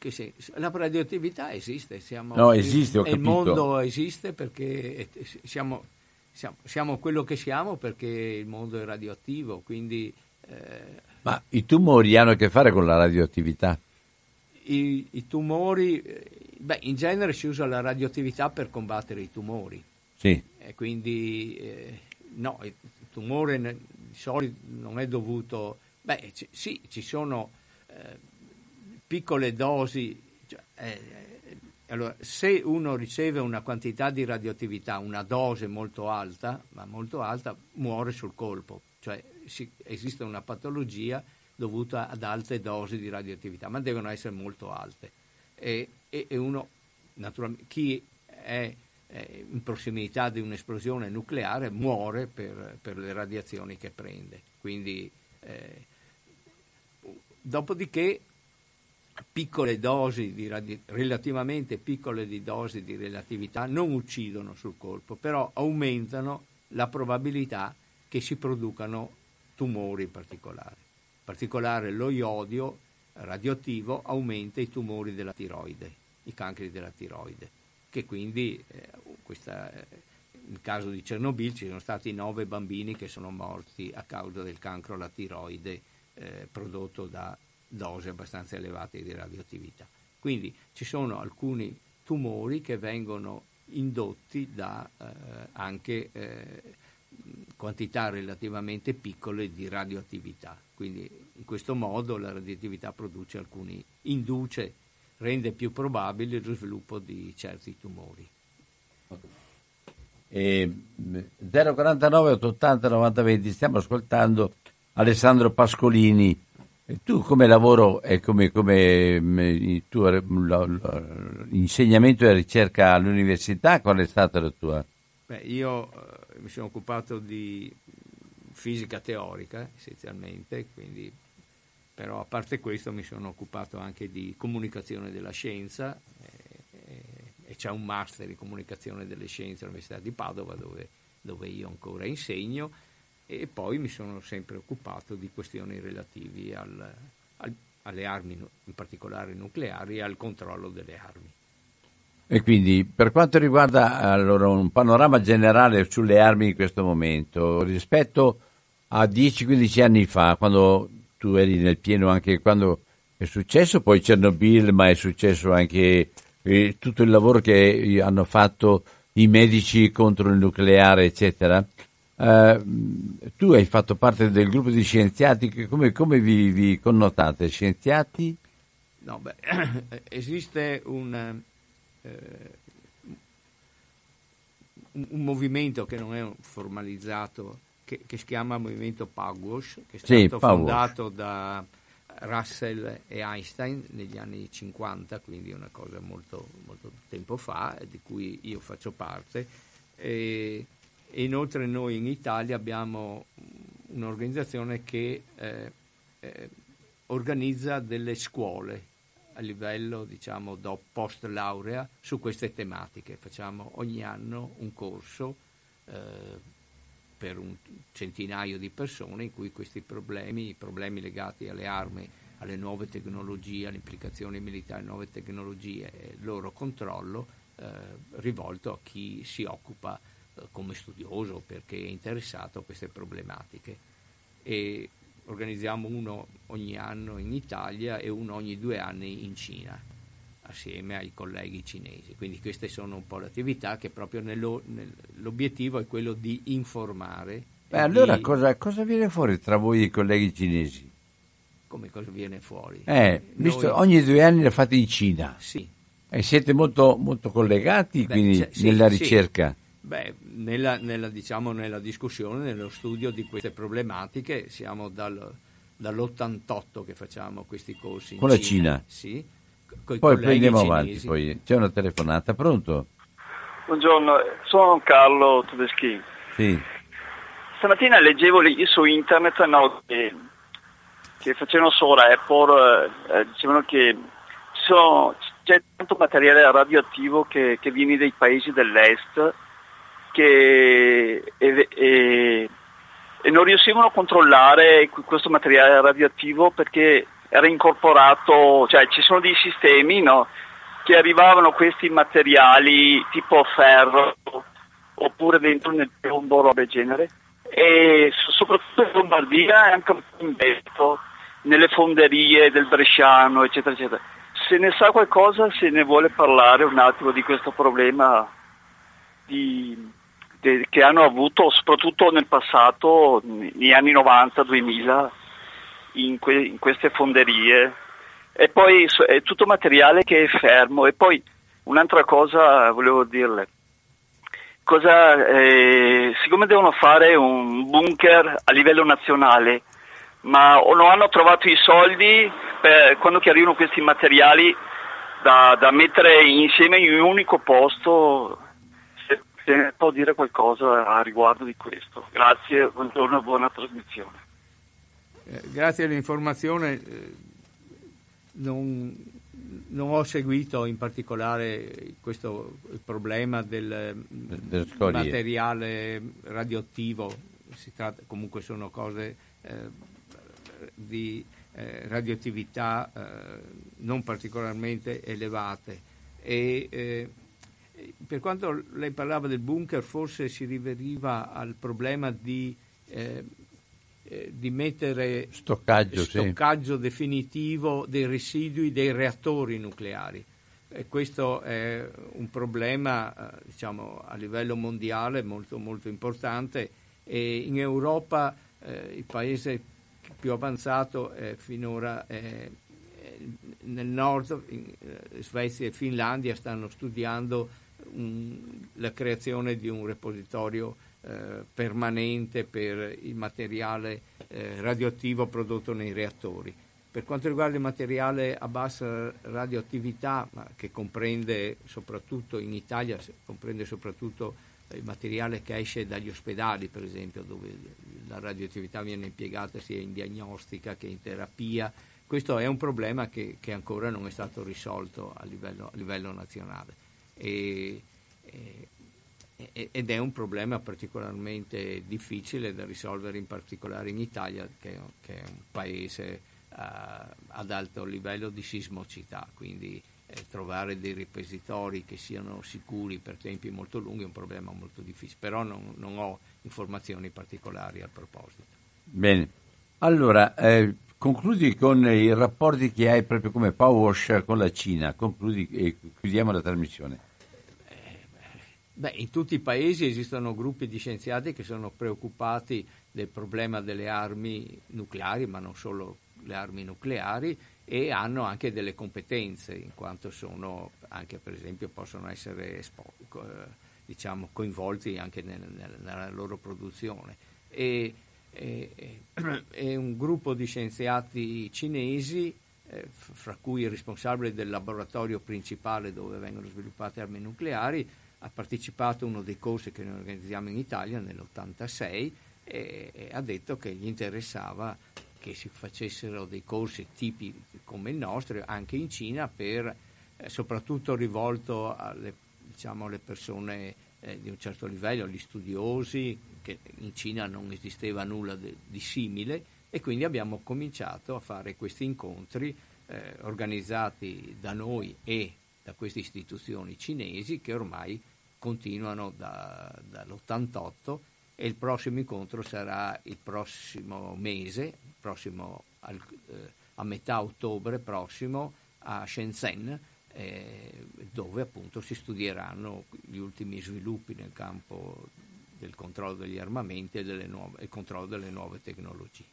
Che se, la radioattività esiste, siamo, no, esiste il, il mondo esiste perché siamo, siamo, siamo, quello che siamo perché il mondo è radioattivo, quindi... Eh, Ma i tumori hanno a che fare con la radioattività? I, i tumori, eh, beh, in genere si usa la radioattività per combattere i tumori. Sì. E quindi, eh, no, il tumore di solito non è dovuto... Beh, c- sì, ci sono... Eh, piccole dosi, cioè, eh, allora, se uno riceve una quantità di radioattività, una dose molto alta, ma molto alta, muore sul colpo, cioè si, esiste una patologia dovuta ad alte dosi di radioattività, ma devono essere molto alte. E, e, e uno, naturalmente, chi è in prossimità di un'esplosione nucleare muore per, per le radiazioni che prende. Quindi, eh, dopodiché piccole dosi di relativamente piccole di dosi di relatività non uccidono sul colpo, però aumentano la probabilità che si producano tumori in particolare. In particolare lo iodio radioattivo aumenta i tumori della tiroide, i cancri della tiroide, che quindi eh, questa, eh, nel caso di Chernobyl ci sono stati nove bambini che sono morti a causa del cancro alla tiroide eh, prodotto da dosi abbastanza elevate di radioattività. Quindi ci sono alcuni tumori che vengono indotti da eh, anche eh, quantità relativamente piccole di radioattività. Quindi in questo modo la radioattività produce alcuni, induce, rende più probabile il sviluppo di certi tumori. E 049 880 90 20 stiamo ascoltando Alessandro Pascolini tu come lavoro e come, come il tuo insegnamento e ricerca all'università, qual è stata la tua? Beh, io eh, mi sono occupato di fisica teorica essenzialmente, quindi, però a parte questo mi sono occupato anche di comunicazione della scienza e, e c'è un master in comunicazione delle scienze all'Università di Padova dove, dove io ancora insegno e poi mi sono sempre occupato di questioni relative al, al, alle armi, in particolare nucleari, e al controllo delle armi. E quindi per quanto riguarda allora, un panorama generale sulle armi in questo momento, rispetto a 10-15 anni fa, quando tu eri nel pieno anche quando è successo poi Chernobyl, ma è successo anche eh, tutto il lavoro che hanno fatto i medici contro il nucleare, eccetera. Uh, tu hai fatto parte del gruppo di scienziati, come, come vi, vi, connotate? Scienziati? No, beh, esiste un, eh, un, movimento che non è formalizzato, che, che si chiama Movimento Pugwash, che è stato sì, fondato da Russell e Einstein negli anni 50, quindi una cosa molto, molto tempo fa, di cui io faccio parte. E, e inoltre noi in Italia abbiamo un'organizzazione che eh, eh, organizza delle scuole a livello diciamo post laurea su queste tematiche. Facciamo ogni anno un corso eh, per un centinaio di persone in cui questi problemi, i problemi legati alle armi, alle nuove tecnologie, alle implicazioni militari, nuove tecnologie e loro controllo eh, rivolto a chi si occupa come studioso perché è interessato a queste problematiche e organizziamo uno ogni anno in Italia e uno ogni due anni in Cina assieme ai colleghi cinesi. Quindi queste sono un po' le attività che proprio nello, nell'obiettivo è quello di informare. Beh, allora di... cosa, cosa, viene fuori tra voi e i colleghi cinesi? Come cosa viene fuori? Eh, visto Noi... ogni due anni la fate in Cina. Sì. E siete molto, molto collegati Beh, quindi sì, nella ricerca? Beh, nella, nella, diciamo, nella, discussione, nello studio di queste problematiche siamo dal, dall'88 che facciamo questi corsi. Con la Cina? Sì. Poi prendiamo cinesi. avanti, poi. c'è una telefonata, pronto? Buongiorno, sono Carlo Tedeschi. Sì. Stamattina leggevo lì su internet no, che, che, facevano su report, eh, dicevano che sono, c'è tanto materiale radioattivo che, che viene dai paesi dell'est che, e, e, e non riuscivano a controllare questo materiale radioattivo perché era incorporato, cioè ci sono dei sistemi no, che arrivavano questi materiali tipo ferro oppure dentro nel piombo, roba del genere, e soprattutto in Lombardia e anche in Veneto, nelle fonderie del Bresciano, eccetera, eccetera. Se ne sa qualcosa, se ne vuole parlare un attimo di questo problema di, che hanno avuto soprattutto nel passato, negli anni 90-2000, in, que, in queste fonderie. E poi è tutto materiale che è fermo. E poi un'altra cosa volevo dirle. Cosa, eh, siccome devono fare un bunker a livello nazionale ma o non hanno trovato i soldi per, quando che arrivano questi materiali da, da mettere insieme in un unico posto se, può dire qualcosa a riguardo di questo. Grazie, buongiorno e buona trasmissione. Eh, grazie all'informazione eh, non, non, ho seguito in particolare questo problema del materiale radioattivo, si tratta, comunque sono cose eh, di eh, radioattività eh, non particolarmente elevate. E, eh, per quanto lei parlava del bunker, forse si riferiva al problema di eh, eh, di mettere stoccaggio, stoccaggio sì. definitivo dei residui dei reattori nucleari. E questo è un problema eh, diciamo, a livello mondiale molto, molto importante e in Europa eh, il paese più avanzato è finora è, nel nord, in, Svezia e Finlandia stanno studiando un, la creazione di un repositorio eh, permanente per il materiale eh, radioattivo prodotto nei reattori. Per quanto riguarda il materiale a bassa radioattività, che comprende soprattutto in Italia, comprende soprattutto il materiale che esce dagli ospedali, per esempio, dove la radioattività viene impiegata sia in diagnostica che in terapia, questo è un problema che, che ancora non è stato risolto a livello, a livello nazionale. E, e, ed è un problema particolarmente difficile da risolvere in particolare in Italia che, che è un paese uh, ad alto livello di sismocità, quindi eh, trovare dei ripositori che siano sicuri per tempi molto lunghi è un problema molto difficile, però non, non ho informazioni particolari al proposito. Bene, allora eh, concludi con i rapporti che hai proprio come Powerwash con la Cina, concludi e chiudiamo la trasmissione. Beh, in tutti i paesi esistono gruppi di scienziati che sono preoccupati del problema delle armi nucleari, ma non solo le armi nucleari, e hanno anche delle competenze, in quanto sono anche, per esempio, possono essere espo- diciamo, coinvolti anche nel, nel, nella loro produzione. E, e, e, un gruppo di scienziati cinesi, eh, fra cui il responsabile del laboratorio principale dove vengono sviluppate armi nucleari, ha partecipato a uno dei corsi che noi organizziamo in Italia nell'86 e, e ha detto che gli interessava che si facessero dei corsi tipi come il nostro anche in Cina per eh, soprattutto rivolto alle, diciamo, alle persone eh, di un certo livello, agli studiosi, che in Cina non esisteva nulla de, di simile e quindi abbiamo cominciato a fare questi incontri eh, organizzati da noi e da queste istituzioni cinesi che ormai continuano da, dall'88 e il prossimo incontro sarà il prossimo mese, prossimo al, eh, a metà ottobre prossimo a Shenzhen, eh, dove appunto si studieranno gli ultimi sviluppi nel campo del controllo degli armamenti e il controllo delle nuove tecnologie.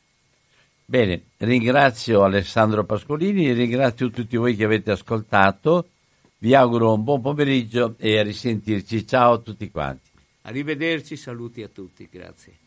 Bene, ringrazio Alessandro Pascolini, ringrazio tutti voi che avete ascoltato vi auguro un buon pomeriggio e a risentirci. Ciao a tutti quanti. Arrivederci, saluti a tutti, grazie.